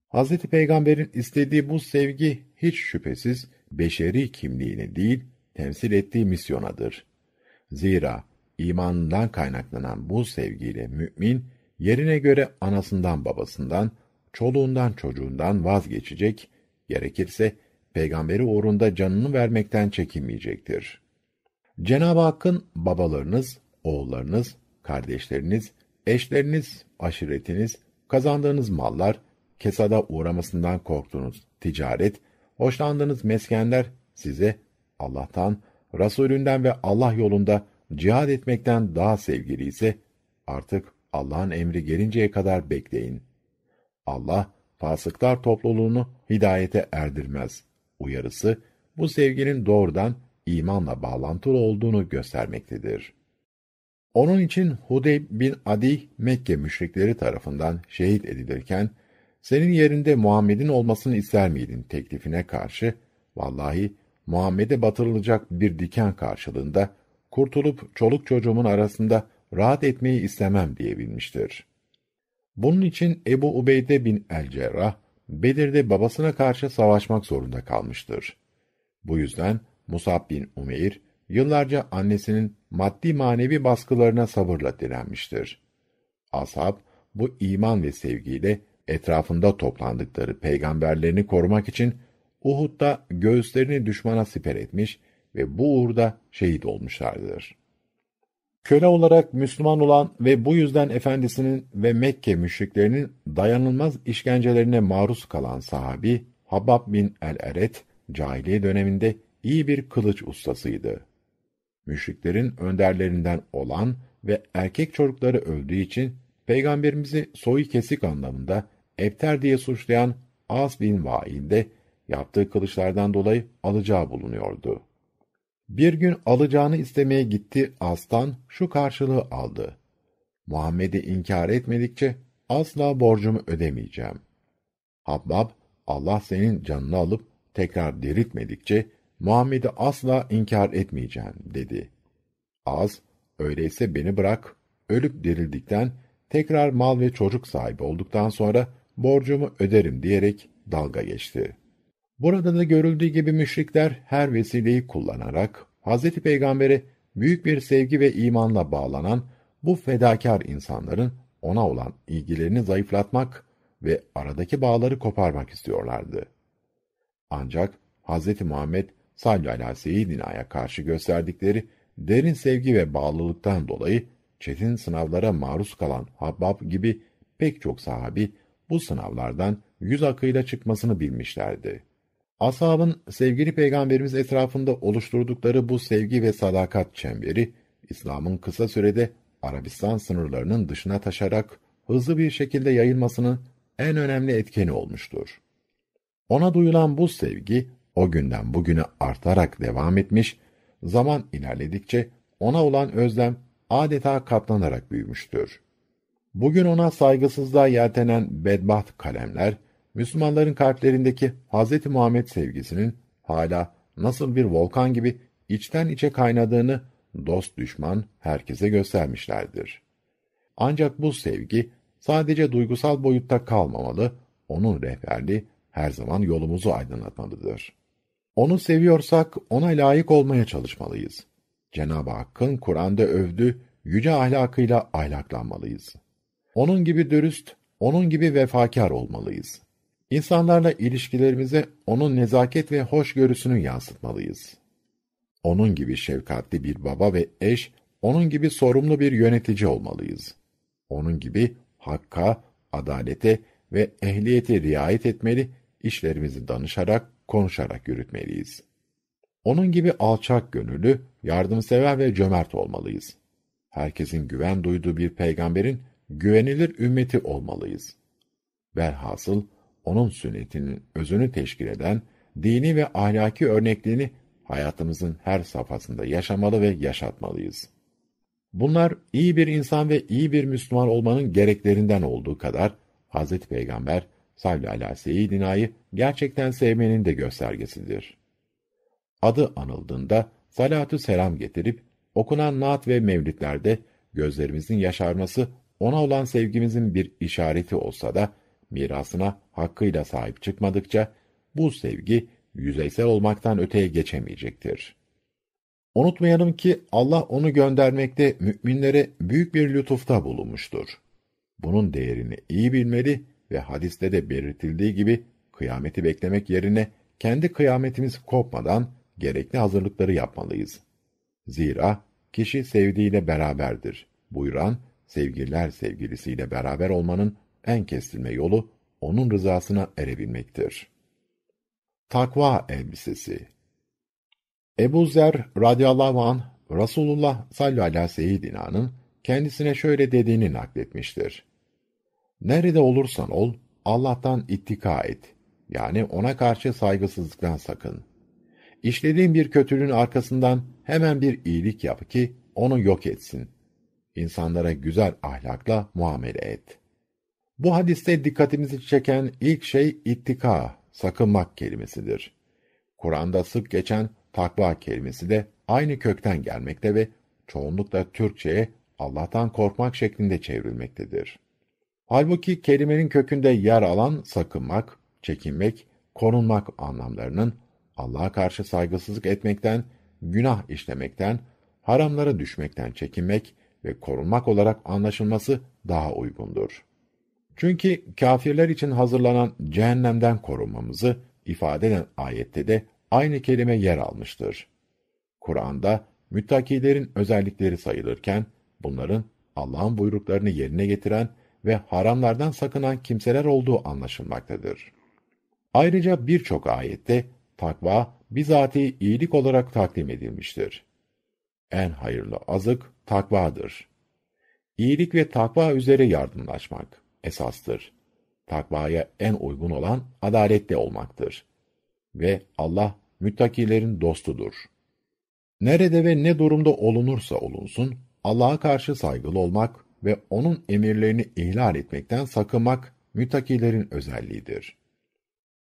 Hazreti Peygamber'in istediği bu sevgi hiç şüphesiz beşeri kimliğini değil, temsil ettiği misyonadır. Zira imanından kaynaklanan bu sevgiyle mümin, yerine göre anasından babasından, çoluğundan çocuğundan vazgeçecek, gerekirse peygamberi uğrunda canını vermekten çekinmeyecektir. Cenab-ı Hakk'ın babalarınız, oğullarınız, kardeşleriniz, eşleriniz, aşiretiniz, kazandığınız mallar, kesada uğramasından korktuğunuz ticaret, hoşlandığınız meskenler size Allah'tan, Resulünden ve Allah yolunda cihad etmekten daha sevgili ise artık Allah'ın emri gelinceye kadar bekleyin. Allah fasıklar topluluğunu hidayete erdirmez. Uyarısı bu sevginin doğrudan imanla bağlantılı olduğunu göstermektedir. Onun için Hudeyb bin Adi Mekke müşrikleri tarafından şehit edilirken senin yerinde Muhammed'in olmasını ister miydin teklifine karşı, vallahi Muhammed'e batırılacak bir diken karşılığında, kurtulup çoluk çocuğumun arasında rahat etmeyi istemem diyebilmiştir. Bunun için Ebu Ubeyde bin el-Cerrah, Bedir'de babasına karşı savaşmak zorunda kalmıştır. Bu yüzden Musab bin Umeyr, yıllarca annesinin maddi manevi baskılarına sabırla direnmiştir. Ashab, bu iman ve sevgiyle etrafında toplandıkları peygamberlerini korumak için Uhud'da göğüslerini düşmana siper etmiş ve bu uğurda şehit olmuşlardır. Köle olarak Müslüman olan ve bu yüzden efendisinin ve Mekke müşriklerinin dayanılmaz işkencelerine maruz kalan sahabi Habab bin el-Eret, cahiliye döneminde iyi bir kılıç ustasıydı. Müşriklerin önderlerinden olan ve erkek çocukları öldüğü için Peygamberimizi soyu kesik anlamında ebter diye suçlayan As bin Vail de yaptığı kılıçlardan dolayı alacağı bulunuyordu. Bir gün alacağını istemeye gitti As'tan şu karşılığı aldı. Muhammed'i inkar etmedikçe asla borcumu ödemeyeceğim. Habbab, Allah senin canını alıp tekrar diriltmedikçe Muhammed'i asla inkar etmeyeceğim dedi. Az, öyleyse beni bırak, ölüp dirildikten, tekrar mal ve çocuk sahibi olduktan sonra borcumu öderim diyerek dalga geçti. Burada da görüldüğü gibi müşrikler her vesileyi kullanarak Hazreti Peygamber'e büyük bir sevgi ve imanla bağlanan bu fedakar insanların ona olan ilgilerini zayıflatmak ve aradaki bağları koparmak istiyorlardı. Ancak Hazreti Muhammed aleyhi ve seyyidina'ya karşı gösterdikleri derin sevgi ve bağlılıktan dolayı çetin sınavlara maruz kalan Habbab gibi pek çok sahabi bu sınavlardan yüz akıyla çıkmasını bilmişlerdi. Ashabın sevgili peygamberimiz etrafında oluşturdukları bu sevgi ve sadakat çemberi, İslam'ın kısa sürede Arabistan sınırlarının dışına taşarak hızlı bir şekilde yayılmasının en önemli etkeni olmuştur. Ona duyulan bu sevgi, o günden bugüne artarak devam etmiş, zaman ilerledikçe ona olan özlem adeta katlanarak büyümüştür. Bugün ona saygısızlığa yeltenen bedbaht kalemler, Müslümanların kalplerindeki Hz. Muhammed sevgisinin hala nasıl bir volkan gibi içten içe kaynadığını dost düşman herkese göstermişlerdir. Ancak bu sevgi sadece duygusal boyutta kalmamalı, onun rehberliği her zaman yolumuzu aydınlatmalıdır. Onu seviyorsak ona layık olmaya çalışmalıyız. Cenab-ı Hakk'ın Kur'an'da övdüğü yüce ahlakıyla ahlaklanmalıyız. Onun gibi dürüst, onun gibi vefakar olmalıyız. İnsanlarla ilişkilerimize onun nezaket ve hoşgörüsünü yansıtmalıyız. Onun gibi şefkatli bir baba ve eş, onun gibi sorumlu bir yönetici olmalıyız. Onun gibi hakka, adalete ve ehliyete riayet etmeli, işlerimizi danışarak, konuşarak yürütmeliyiz. Onun gibi alçak gönüllü, yardımsever ve cömert olmalıyız. Herkesin güven duyduğu bir peygamberin güvenilir ümmeti olmalıyız. Velhasıl, onun sünnetinin özünü teşkil eden dini ve ahlaki örnekliğini hayatımızın her safhasında yaşamalı ve yaşatmalıyız. Bunlar iyi bir insan ve iyi bir Müslüman olmanın gereklerinden olduğu kadar Hz. Peygamber aleyhi ve seyyidinayı gerçekten sevmenin de göstergesidir. Adı anıldığında salatü selam getirip okunan naat ve mevlitlerde gözlerimizin yaşarması ona olan sevgimizin bir işareti olsa da mirasına hakkıyla sahip çıkmadıkça bu sevgi yüzeysel olmaktan öteye geçemeyecektir. Unutmayalım ki Allah onu göndermekte müminlere büyük bir lütufta bulunmuştur. Bunun değerini iyi bilmeli ve hadiste de belirtildiği gibi kıyameti beklemek yerine kendi kıyametimiz kopmadan gerekli hazırlıkları yapmalıyız. Zira kişi sevdiğiyle beraberdir. Buyuran sevgililer sevgilisiyle beraber olmanın en kestirme yolu onun rızasına erebilmektir. Takva elbisesi Ebu Zer radıyallahu anh Rasulullah sallallahu aleyhi ve seyyidina'nın kendisine şöyle dediğini nakletmiştir. Nerede olursan ol, Allah'tan ittika et. Yani ona karşı saygısızlıktan sakın. İşlediğin bir kötülüğün arkasından hemen bir iyilik yap ki onu yok etsin. İnsanlara güzel ahlakla muamele et. Bu hadiste dikkatimizi çeken ilk şey ittika, sakınmak kelimesidir. Kur'an'da sık geçen takva kelimesi de aynı kökten gelmekte ve çoğunlukla Türkçe'ye Allah'tan korkmak şeklinde çevrilmektedir. Halbuki kelimenin kökünde yer alan sakınmak, çekinmek, korunmak anlamlarının Allah'a karşı saygısızlık etmekten, günah işlemekten, haramlara düşmekten çekinmek ve korunmak olarak anlaşılması daha uygundur. Çünkü kâfirler için hazırlanan cehennemden korunmamızı ifade eden ayette de aynı kelime yer almıştır. Kur'an'da müttakilerin özellikleri sayılırken bunların Allah'ın buyruklarını yerine getiren ve haramlardan sakınan kimseler olduğu anlaşılmaktadır. Ayrıca birçok ayette takva bizatihi iyilik olarak takdim edilmiştir. En hayırlı azık takvadır. İyilik ve takva üzere yardımlaşmak esastır. Takvaya en uygun olan adaletli olmaktır. Ve Allah müttakilerin dostudur. Nerede ve ne durumda olunursa olunsun, Allah'a karşı saygılı olmak ve onun emirlerini ihlal etmekten sakınmak müttakilerin özelliğidir.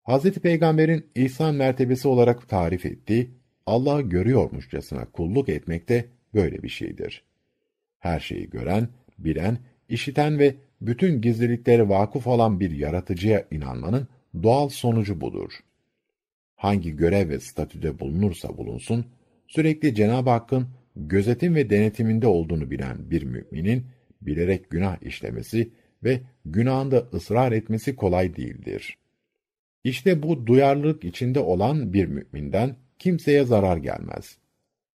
Hz. Peygamber'in ihsan mertebesi olarak tarif ettiği, Allah'ı görüyormuşçasına kulluk etmek de böyle bir şeydir. Her şeyi gören, bilen, işiten ve bütün gizliliklere vakıf olan bir yaratıcıya inanmanın doğal sonucu budur. Hangi görev ve statüde bulunursa bulunsun, sürekli Cenab-ı Hakk'ın gözetim ve denetiminde olduğunu bilen bir müminin, bilerek günah işlemesi ve günahında ısrar etmesi kolay değildir. İşte bu duyarlılık içinde olan bir müminden kimseye zarar gelmez.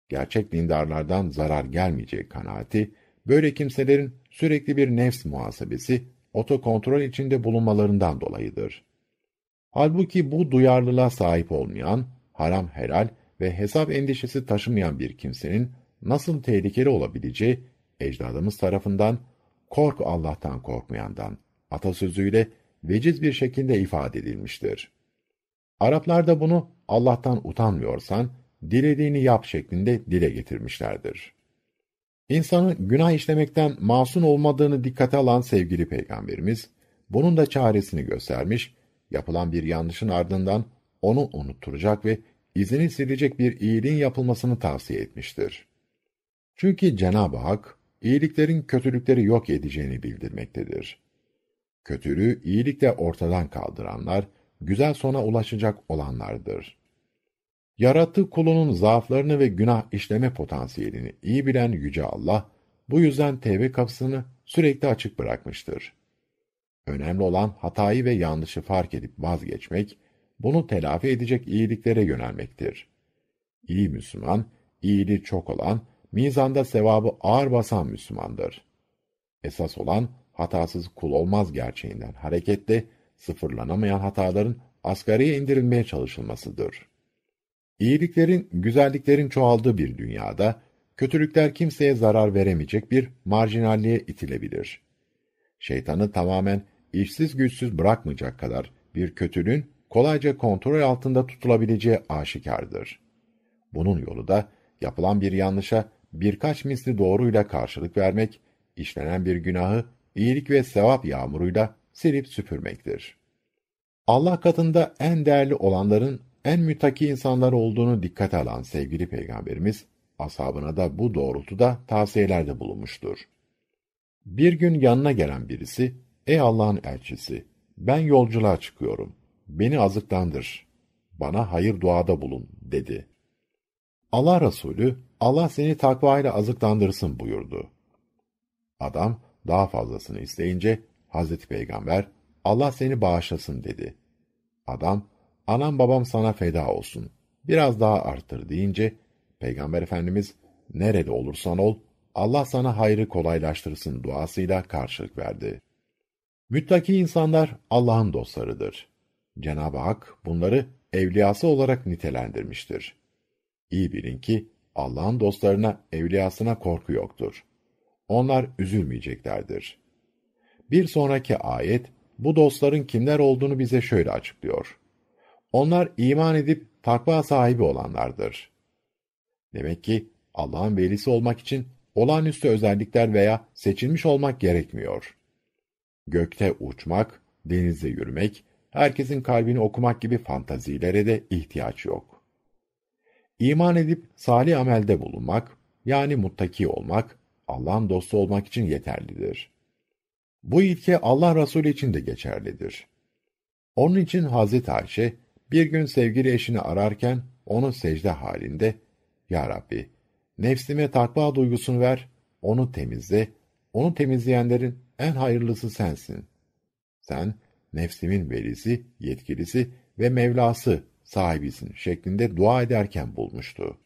Gerçek dindarlardan zarar gelmeyeceği kanaati, böyle kimselerin sürekli bir nefs muhasebesi, otokontrol içinde bulunmalarından dolayıdır. Halbuki bu duyarlılığa sahip olmayan, haram helal ve hesap endişesi taşımayan bir kimsenin nasıl tehlikeli olabileceği, ecdadımız tarafından kork Allah'tan korkmayandan atasözüyle veciz bir şekilde ifade edilmiştir. Araplar da bunu Allah'tan utanmıyorsan dilediğini yap şeklinde dile getirmişlerdir. İnsanın günah işlemekten masum olmadığını dikkate alan sevgili peygamberimiz bunun da çaresini göstermiş, yapılan bir yanlışın ardından onu unutturacak ve izini silecek bir iyiliğin yapılmasını tavsiye etmiştir. Çünkü Cenab-ı Hak iyiliklerin kötülükleri yok edeceğini bildirmektedir. Kötülüğü iyilikle ortadan kaldıranlar güzel sona ulaşacak olanlardır. Yarattığı kulunun zaaflarını ve günah işleme potansiyelini iyi bilen Yüce Allah, bu yüzden tevbe kapısını sürekli açık bırakmıştır. Önemli olan hatayı ve yanlışı fark edip vazgeçmek, bunu telafi edecek iyiliklere yönelmektir. İyi Müslüman, iyiliği çok olan, mizanda sevabı ağır basan Müslümandır. Esas olan, hatasız kul olmaz gerçeğinden hareketle, sıfırlanamayan hataların asgariye indirilmeye çalışılmasıdır. İyiliklerin, güzelliklerin çoğaldığı bir dünyada, kötülükler kimseye zarar veremeyecek bir marjinalliğe itilebilir. Şeytanı tamamen işsiz güçsüz bırakmayacak kadar bir kötülüğün kolayca kontrol altında tutulabileceği aşikardır. Bunun yolu da yapılan bir yanlışa birkaç misli doğruyla karşılık vermek, işlenen bir günahı iyilik ve sevap yağmuruyla silip süpürmektir. Allah katında en değerli olanların en mütaki insanlar olduğunu dikkate alan sevgili peygamberimiz, ashabına da bu doğrultuda tavsiyelerde bulunmuştur. Bir gün yanına gelen birisi, ey Allah'ın elçisi, ben yolculuğa çıkıyorum, beni azıklandır, bana hayır duada bulun, dedi. Allah Resulü, Allah seni takvayla azıklandırsın buyurdu. Adam, daha fazlasını isteyince, Hazreti Peygamber, Allah seni bağışlasın dedi. Adam, anam babam sana feda olsun, biraz daha arttır deyince, Peygamber Efendimiz, nerede olursan ol, Allah sana hayrı kolaylaştırsın duasıyla karşılık verdi. Müttaki insanlar Allah'ın dostlarıdır. Cenab-ı Hak bunları evliyası olarak nitelendirmiştir. İyi bilin ki Allah'ın dostlarına, evliyasına korku yoktur. Onlar üzülmeyeceklerdir. Bir sonraki ayet, bu dostların kimler olduğunu bize şöyle açıklıyor. Onlar iman edip takva sahibi olanlardır. Demek ki Allah'ın velisi olmak için olağanüstü özellikler veya seçilmiş olmak gerekmiyor. Gökte uçmak, denizde yürümek, herkesin kalbini okumak gibi fantazilere de ihtiyaç yok. İman edip salih amelde bulunmak, yani muttaki olmak, Allah'ın dostu olmak için yeterlidir. Bu ilke Allah Resulü için de geçerlidir. Onun için Hazreti Ayşe, bir gün sevgili eşini ararken, onu secde halinde, Ya Rabbi, nefsime takva duygusunu ver, onu temizle, onu temizleyenlerin en hayırlısı sensin. Sen, nefsimin velisi, yetkilisi ve Mevlası sahibisin şeklinde dua ederken bulmuştu.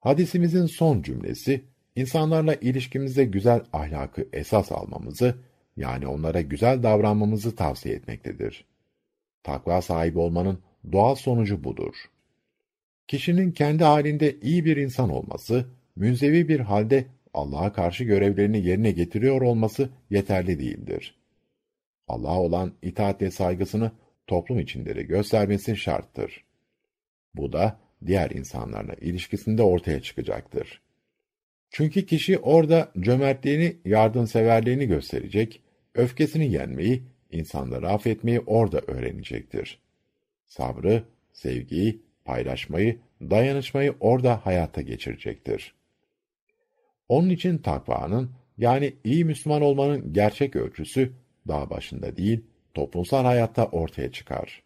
Hadisimizin son cümlesi, insanlarla ilişkimizde güzel ahlakı esas almamızı, yani onlara güzel davranmamızı tavsiye etmektedir. Takva sahibi olmanın doğal sonucu budur. Kişinin kendi halinde iyi bir insan olması, münzevi bir halde Allah'a karşı görevlerini yerine getiriyor olması yeterli değildir. Allah'a olan itaat ve saygısını toplum içinde de göstermesi şarttır. Bu da diğer insanlarla ilişkisinde ortaya çıkacaktır. Çünkü kişi orada cömertliğini, yardımseverliğini gösterecek, öfkesini yenmeyi, insanları affetmeyi orada öğrenecektir. Sabrı, sevgiyi, paylaşmayı, dayanışmayı orada hayata geçirecektir. Onun için takvanın, yani iyi Müslüman olmanın gerçek ölçüsü, dağ başında değil, toplumsal hayatta ortaya çıkar.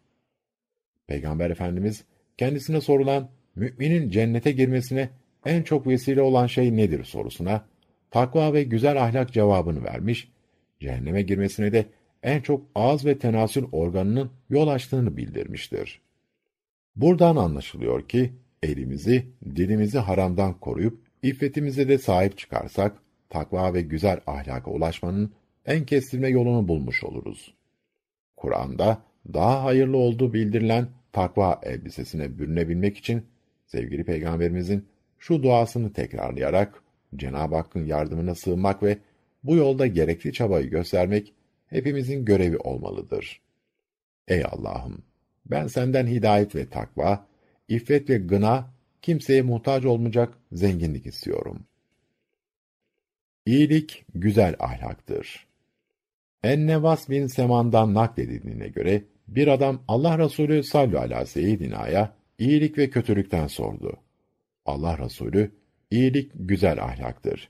Peygamber Efendimiz, kendisine sorulan, müminin cennete girmesine en çok vesile olan şey nedir sorusuna, takva ve güzel ahlak cevabını vermiş, cehenneme girmesine de en çok ağız ve tenasül organının yol açtığını bildirmiştir. Buradan anlaşılıyor ki, elimizi, dilimizi haramdan koruyup, iffetimize de sahip çıkarsak, takva ve güzel ahlaka ulaşmanın en kestirme yolunu bulmuş oluruz. Kur'an'da daha hayırlı olduğu bildirilen takva elbisesine bürünebilmek için sevgili peygamberimizin şu duasını tekrarlayarak Cenab-ı Hakk'ın yardımına sığınmak ve bu yolda gerekli çabayı göstermek hepimizin görevi olmalıdır. Ey Allah'ım! Ben senden hidayet ve takva, iffet ve gına, kimseye muhtaç olmayacak zenginlik istiyorum. İyilik, güzel ahlaktır. Ennevas bin Seman'dan nakledildiğine göre, bir adam Allah Resulü aleyhi ve seyyidina'ya iyilik ve kötülükten sordu. Allah Resulü, iyilik güzel ahlaktır.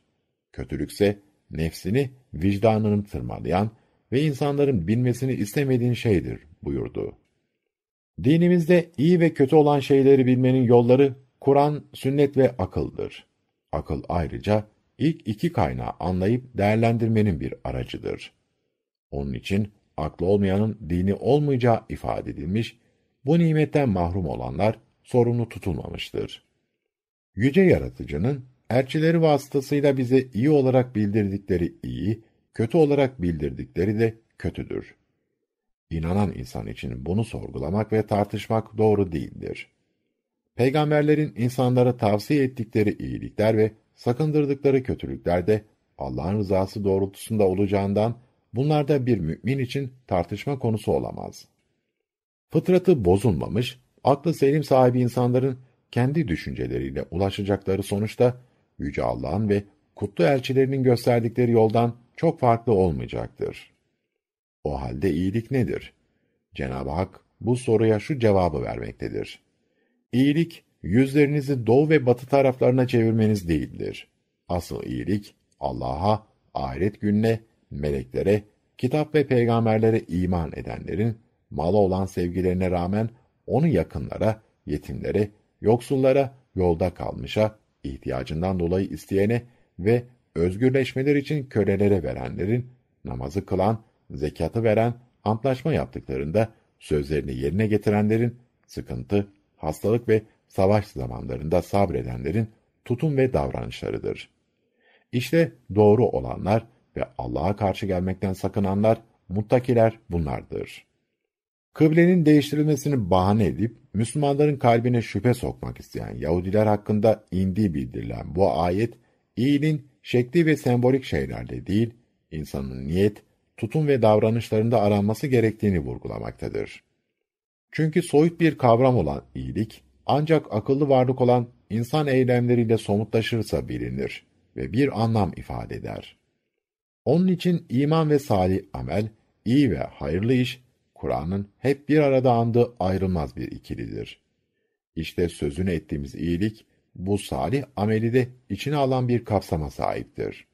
Kötülükse, nefsini, vicdanını tırmalayan ve insanların bilmesini istemediğin şeydir buyurdu. Dinimizde iyi ve kötü olan şeyleri bilmenin yolları Kur'an, sünnet ve akıldır. Akıl ayrıca ilk iki kaynağı anlayıp değerlendirmenin bir aracıdır. Onun için aklı olmayanın dini olmayacağı ifade edilmiş, bu nimetten mahrum olanlar sorumlu tutulmamıştır. Yüce Yaratıcı'nın elçileri vasıtasıyla bize iyi olarak bildirdikleri iyi, kötü olarak bildirdikleri de kötüdür. İnanan insan için bunu sorgulamak ve tartışmak doğru değildir. Peygamberlerin insanlara tavsiye ettikleri iyilikler ve sakındırdıkları kötülükler de Allah'ın rızası doğrultusunda olacağından bunlarda bir mümin için tartışma konusu olamaz. Fıtratı bozulmamış, aklı selim sahibi insanların kendi düşünceleriyle ulaşacakları sonuçta Yüce Allah'ın ve kutlu elçilerinin gösterdikleri yoldan çok farklı olmayacaktır. O halde iyilik nedir? Cenab-ı Hak bu soruya şu cevabı vermektedir. İyilik, yüzlerinizi doğu ve batı taraflarına çevirmeniz değildir. Asıl iyilik, Allah'a, ahiret gününe, meleklere, kitap ve peygamberlere iman edenlerin, mala olan sevgilerine rağmen onu yakınlara, yetimlere, yoksullara, yolda kalmışa, ihtiyacından dolayı isteyene ve özgürleşmeler için kölelere verenlerin, namazı kılan, zekatı veren, antlaşma yaptıklarında sözlerini yerine getirenlerin, sıkıntı, hastalık ve savaş zamanlarında sabredenlerin tutum ve davranışlarıdır. İşte doğru olanlar ve Allah'a karşı gelmekten sakınanlar, muttakiler bunlardır. Kıblenin değiştirilmesini bahane edip, Müslümanların kalbine şüphe sokmak isteyen Yahudiler hakkında indiği bildirilen bu ayet, iyiliğin şekli ve sembolik şeylerle değil, insanın niyet, tutum ve davranışlarında aranması gerektiğini vurgulamaktadır. Çünkü soyut bir kavram olan iyilik, ancak akıllı varlık olan insan eylemleriyle somutlaşırsa bilinir ve bir anlam ifade eder. Onun için iman ve salih amel, iyi ve hayırlı iş, Kur'an'ın hep bir arada andığı ayrılmaz bir ikilidir. İşte sözünü ettiğimiz iyilik, bu salih ameli de içine alan bir kapsama sahiptir.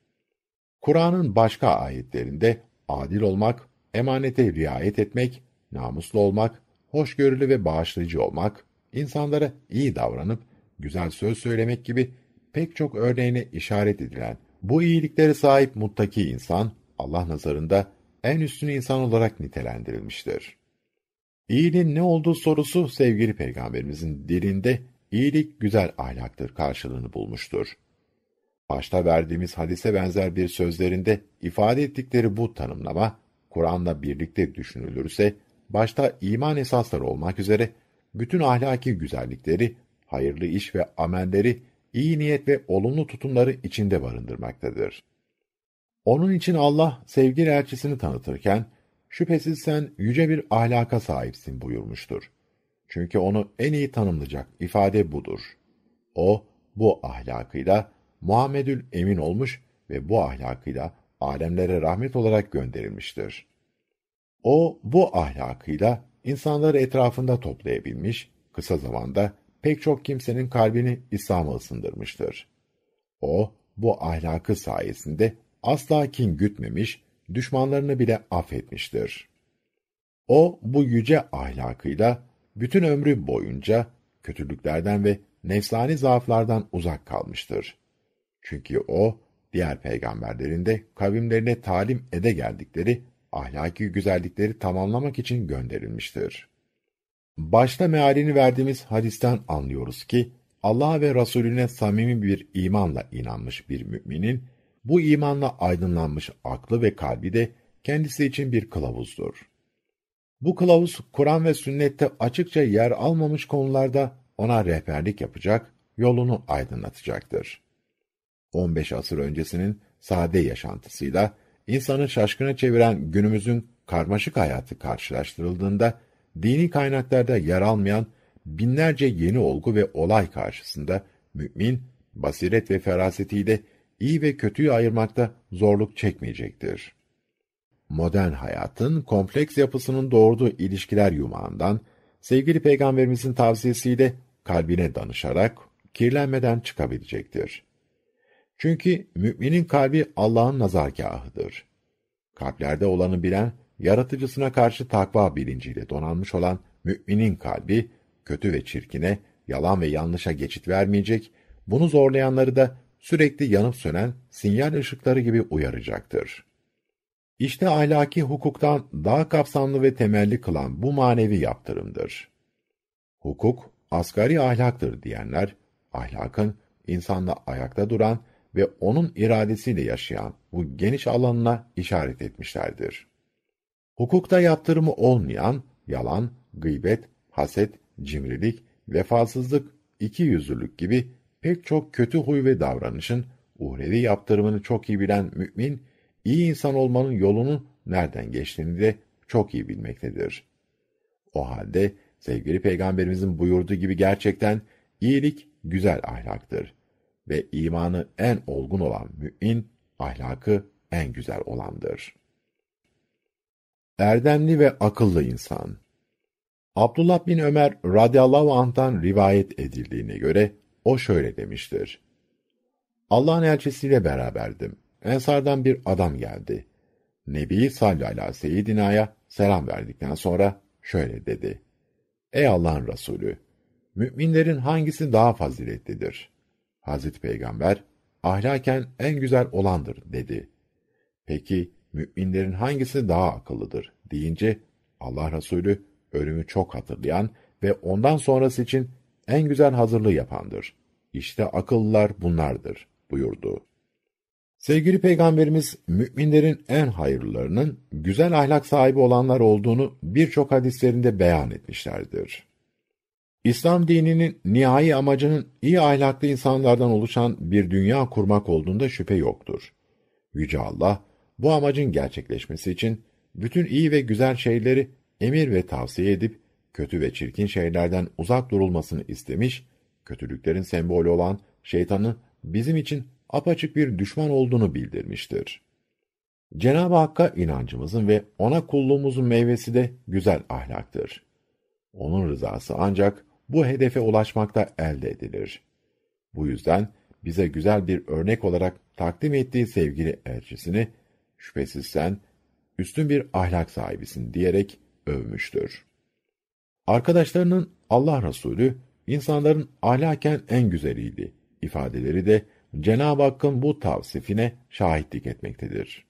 Kur'an'ın başka ayetlerinde adil olmak, emanete riayet etmek, namuslu olmak, hoşgörülü ve bağışlayıcı olmak, insanlara iyi davranıp güzel söz söylemek gibi pek çok örneğine işaret edilen bu iyiliklere sahip muttaki insan Allah nazarında en üstün insan olarak nitelendirilmiştir. İyiliğin ne olduğu sorusu sevgili peygamberimizin dilinde iyilik güzel ahlaktır karşılığını bulmuştur. Başta verdiğimiz hadise benzer bir sözlerinde ifade ettikleri bu tanımlama, Kur'an'la birlikte düşünülürse, başta iman esasları olmak üzere, bütün ahlaki güzellikleri, hayırlı iş ve amelleri, iyi niyet ve olumlu tutumları içinde barındırmaktadır. Onun için Allah sevgili elçisini tanıtırken, şüphesiz sen yüce bir ahlaka sahipsin buyurmuştur. Çünkü onu en iyi tanımlayacak ifade budur. O, bu ahlakıyla Muhammedül Emin olmuş ve bu ahlakıyla alemlere rahmet olarak gönderilmiştir. O, bu ahlakıyla insanları etrafında toplayabilmiş, kısa zamanda pek çok kimsenin kalbini İslam'a ısındırmıştır. O, bu ahlakı sayesinde asla kin gütmemiş, düşmanlarını bile affetmiştir. O, bu yüce ahlakıyla bütün ömrü boyunca kötülüklerden ve nefsani zaaflardan uzak kalmıştır. Çünkü o, diğer peygamberlerin de kavimlerine talim ede geldikleri ahlaki güzellikleri tamamlamak için gönderilmiştir. Başta mealini verdiğimiz hadisten anlıyoruz ki, Allah ve Resulüne samimi bir imanla inanmış bir müminin, bu imanla aydınlanmış aklı ve kalbi de kendisi için bir kılavuzdur. Bu kılavuz, Kur'an ve sünnette açıkça yer almamış konularda ona rehberlik yapacak, yolunu aydınlatacaktır. 15 asır öncesinin sade yaşantısıyla, insanı şaşkına çeviren günümüzün karmaşık hayatı karşılaştırıldığında, dini kaynaklarda yer almayan binlerce yeni olgu ve olay karşısında mümin, basiret ve ferasetiyle iyi ve kötüyü ayırmakta zorluk çekmeyecektir. Modern hayatın kompleks yapısının doğurduğu ilişkiler yumağından, sevgili Peygamberimizin tavsiyesiyle kalbine danışarak kirlenmeden çıkabilecektir. Çünkü müminin kalbi Allah'ın nazargahıdır. Kalplerde olanı bilen, yaratıcısına karşı takva bilinciyle donanmış olan müminin kalbi, kötü ve çirkine, yalan ve yanlışa geçit vermeyecek, bunu zorlayanları da sürekli yanıp sönen sinyal ışıkları gibi uyaracaktır. İşte ahlaki hukuktan daha kapsamlı ve temelli kılan bu manevi yaptırımdır. Hukuk, asgari ahlaktır diyenler, ahlakın insanla ayakta duran ve onun iradesiyle yaşayan bu geniş alanına işaret etmişlerdir. Hukukta yaptırımı olmayan yalan, gıybet, haset, cimrilik, vefasızlık, iki yüzlülük gibi pek çok kötü huy ve davranışın uhrevi yaptırımını çok iyi bilen mümin, iyi insan olmanın yolunun nereden geçtiğini de çok iyi bilmektedir. O halde sevgili peygamberimizin buyurduğu gibi gerçekten iyilik güzel ahlaktır ve imanı en olgun olan mümin ahlakı en güzel olandır. Erdemli ve akıllı insan Abdullah bin Ömer radıyallahu anh'tan rivayet edildiğine göre o şöyle demiştir. Allah'ın elçisiyle beraberdim. Ensardan bir adam geldi. Nebi sallallahu aleyhi ve selam verdikten sonra şöyle dedi. Ey Allah'ın Resulü! Müminlerin hangisi daha faziletlidir? Hazreti Peygamber, ahlaken en güzel olandır dedi. Peki, müminlerin hangisi daha akıllıdır deyince, Allah Resulü, ölümü çok hatırlayan ve ondan sonrası için en güzel hazırlığı yapandır. İşte akıllılar bunlardır buyurdu. Sevgili Peygamberimiz, müminlerin en hayırlılarının güzel ahlak sahibi olanlar olduğunu birçok hadislerinde beyan etmişlerdir. İslam dininin nihai amacının iyi ahlaklı insanlardan oluşan bir dünya kurmak olduğunda şüphe yoktur. Yüce Allah, bu amacın gerçekleşmesi için bütün iyi ve güzel şeyleri emir ve tavsiye edip, kötü ve çirkin şeylerden uzak durulmasını istemiş, kötülüklerin sembolü olan şeytanı bizim için apaçık bir düşman olduğunu bildirmiştir. Cenab-ı Hakk'a inancımızın ve ona kulluğumuzun meyvesi de güzel ahlaktır. Onun rızası ancak bu hedefe ulaşmakta elde edilir. Bu yüzden bize güzel bir örnek olarak takdim ettiği sevgili elçisini, şüphesiz sen üstün bir ahlak sahibisin diyerek övmüştür. Arkadaşlarının Allah Resulü, insanların ahlaken en güzeliydi ifadeleri de Cenab-ı Hakk'ın bu tavsifine şahitlik etmektedir.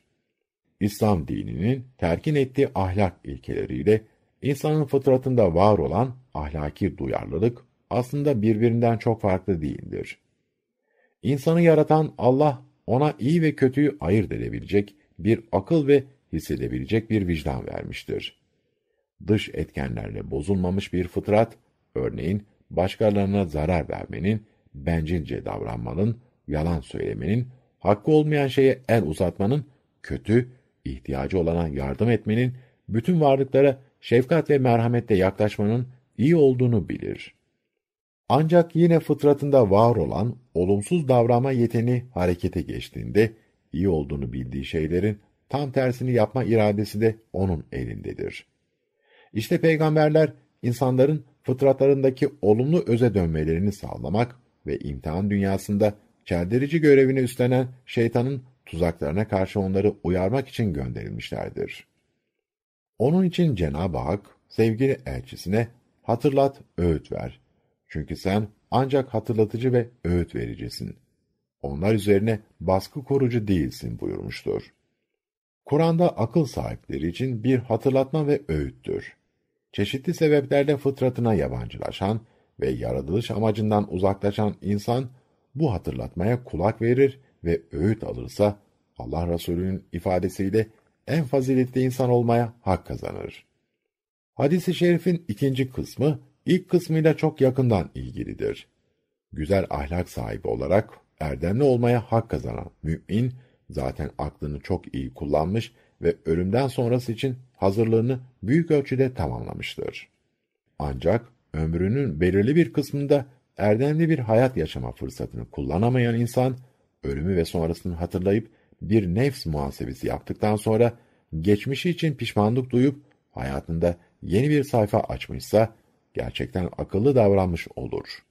İslam dininin terkin ettiği ahlak ilkeleriyle insanın fıtratında var olan ahlaki duyarlılık aslında birbirinden çok farklı değildir. İnsanı yaratan Allah ona iyi ve kötüyü ayırt edebilecek bir akıl ve hissedebilecek bir vicdan vermiştir. Dış etkenlerle bozulmamış bir fıtrat, örneğin başkalarına zarar vermenin, bencilce davranmanın, yalan söylemenin, hakkı olmayan şeye el uzatmanın, kötü, ihtiyacı olana yardım etmenin, bütün varlıklara şefkat ve merhametle yaklaşmanın iyi olduğunu bilir. Ancak yine fıtratında var olan olumsuz davranma yeteni harekete geçtiğinde iyi olduğunu bildiği şeylerin tam tersini yapma iradesi de onun elindedir. İşte peygamberler insanların fıtratlarındaki olumlu öze dönmelerini sağlamak ve imtihan dünyasında çeldirici görevini üstlenen şeytanın tuzaklarına karşı onları uyarmak için gönderilmişlerdir. Onun için Cenab-ı Hak sevgili elçisine hatırlat, öğüt ver. Çünkü sen ancak hatırlatıcı ve öğüt vericisin. Onlar üzerine baskı korucu değilsin buyurmuştur. Kur'an'da akıl sahipleri için bir hatırlatma ve öğüttür. Çeşitli sebeplerle fıtratına yabancılaşan ve yaratılış amacından uzaklaşan insan bu hatırlatmaya kulak verir ve öğüt alırsa Allah Resulü'nün ifadesiyle en faziletli insan olmaya hak kazanır. Hadis-i şerifin ikinci kısmı ilk kısmıyla çok yakından ilgilidir. Güzel ahlak sahibi olarak erdemli olmaya hak kazanan mümin zaten aklını çok iyi kullanmış ve ölümden sonrası için hazırlığını büyük ölçüde tamamlamıştır. Ancak ömrünün belirli bir kısmında erdemli bir hayat yaşama fırsatını kullanamayan insan, ölümü ve sonrasını hatırlayıp bir nefs muhasebesi yaptıktan sonra geçmişi için pişmanlık duyup hayatında yeni bir sayfa açmışsa gerçekten akıllı davranmış olur.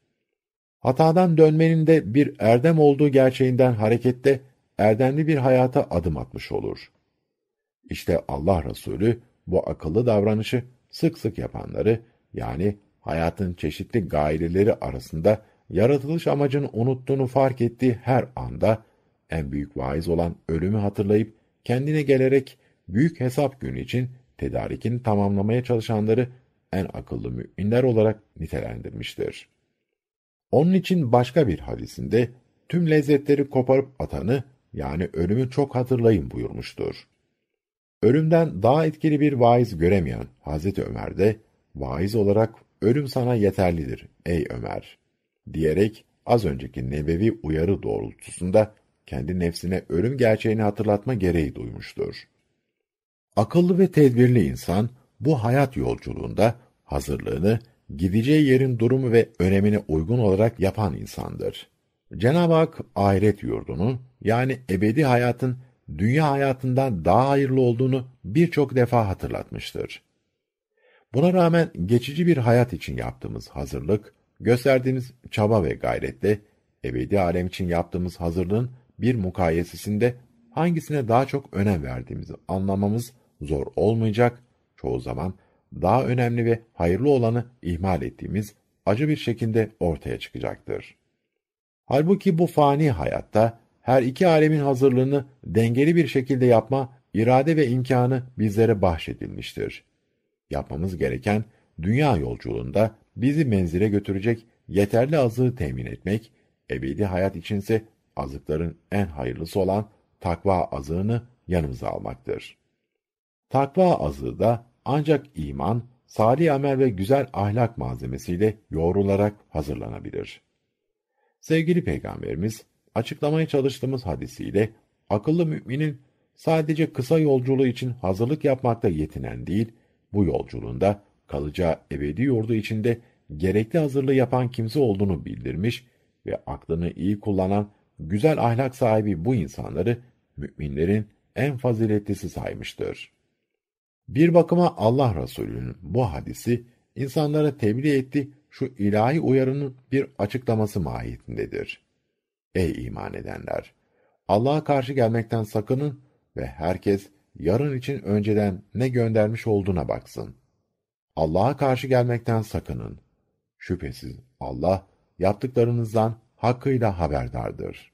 Hatadan dönmenin de bir erdem olduğu gerçeğinden hareketle erdemli bir hayata adım atmış olur. İşte Allah Resulü bu akıllı davranışı sık sık yapanları yani hayatın çeşitli gayreleri arasında yaratılış amacını unuttuğunu fark ettiği her anda en büyük vaiz olan ölümü hatırlayıp kendine gelerek büyük hesap günü için tedarikini tamamlamaya çalışanları en akıllı müminler olarak nitelendirmiştir. Onun için başka bir hadisinde tüm lezzetleri koparıp atanı yani ölümü çok hatırlayın buyurmuştur. Ölümden daha etkili bir vaiz göremeyen Hazreti Ömer de vaiz olarak ölüm sana yeterlidir ey Ömer diyerek az önceki nebevi uyarı doğrultusunda kendi nefsine ölüm gerçeğini hatırlatma gereği duymuştur. Akıllı ve tedbirli insan bu hayat yolculuğunda hazırlığını gideceği yerin durumu ve önemine uygun olarak yapan insandır. Cenab-ı Hak ahiret yurdunun yani ebedi hayatın dünya hayatından daha hayırlı olduğunu birçok defa hatırlatmıştır. Buna rağmen geçici bir hayat için yaptığımız hazırlık, gösterdiğimiz çaba ve gayretle ebedi alem için yaptığımız hazırlığın bir mukayesesinde hangisine daha çok önem verdiğimizi anlamamız zor olmayacak, çoğu zaman daha önemli ve hayırlı olanı ihmal ettiğimiz acı bir şekilde ortaya çıkacaktır. Halbuki bu fani hayatta her iki alemin hazırlığını dengeli bir şekilde yapma irade ve imkanı bizlere bahşedilmiştir. Yapmamız gereken dünya yolculuğunda bizi menzile götürecek yeterli azığı temin etmek, ebedi hayat içinse azıkların en hayırlısı olan takva azığını yanımıza almaktır. Takva azığı da ancak iman, salih amel ve güzel ahlak malzemesiyle yoğrularak hazırlanabilir. Sevgili Peygamberimiz, açıklamaya çalıştığımız hadisiyle, akıllı müminin sadece kısa yolculuğu için hazırlık yapmakta yetinen değil, bu yolculuğunda kalacağı ebedi yurdu içinde gerekli hazırlığı yapan kimse olduğunu bildirmiş ve aklını iyi kullanan güzel ahlak sahibi bu insanları müminlerin en faziletlisi saymıştır. Bir bakıma Allah Resulü'nün bu hadisi insanlara tebliğ etti şu ilahi uyarının bir açıklaması mahiyetindedir. Ey iman edenler! Allah'a karşı gelmekten sakının ve herkes yarın için önceden ne göndermiş olduğuna baksın. Allah'a karşı gelmekten sakının. Şüphesiz Allah yaptıklarınızdan hakkıyla haberdardır.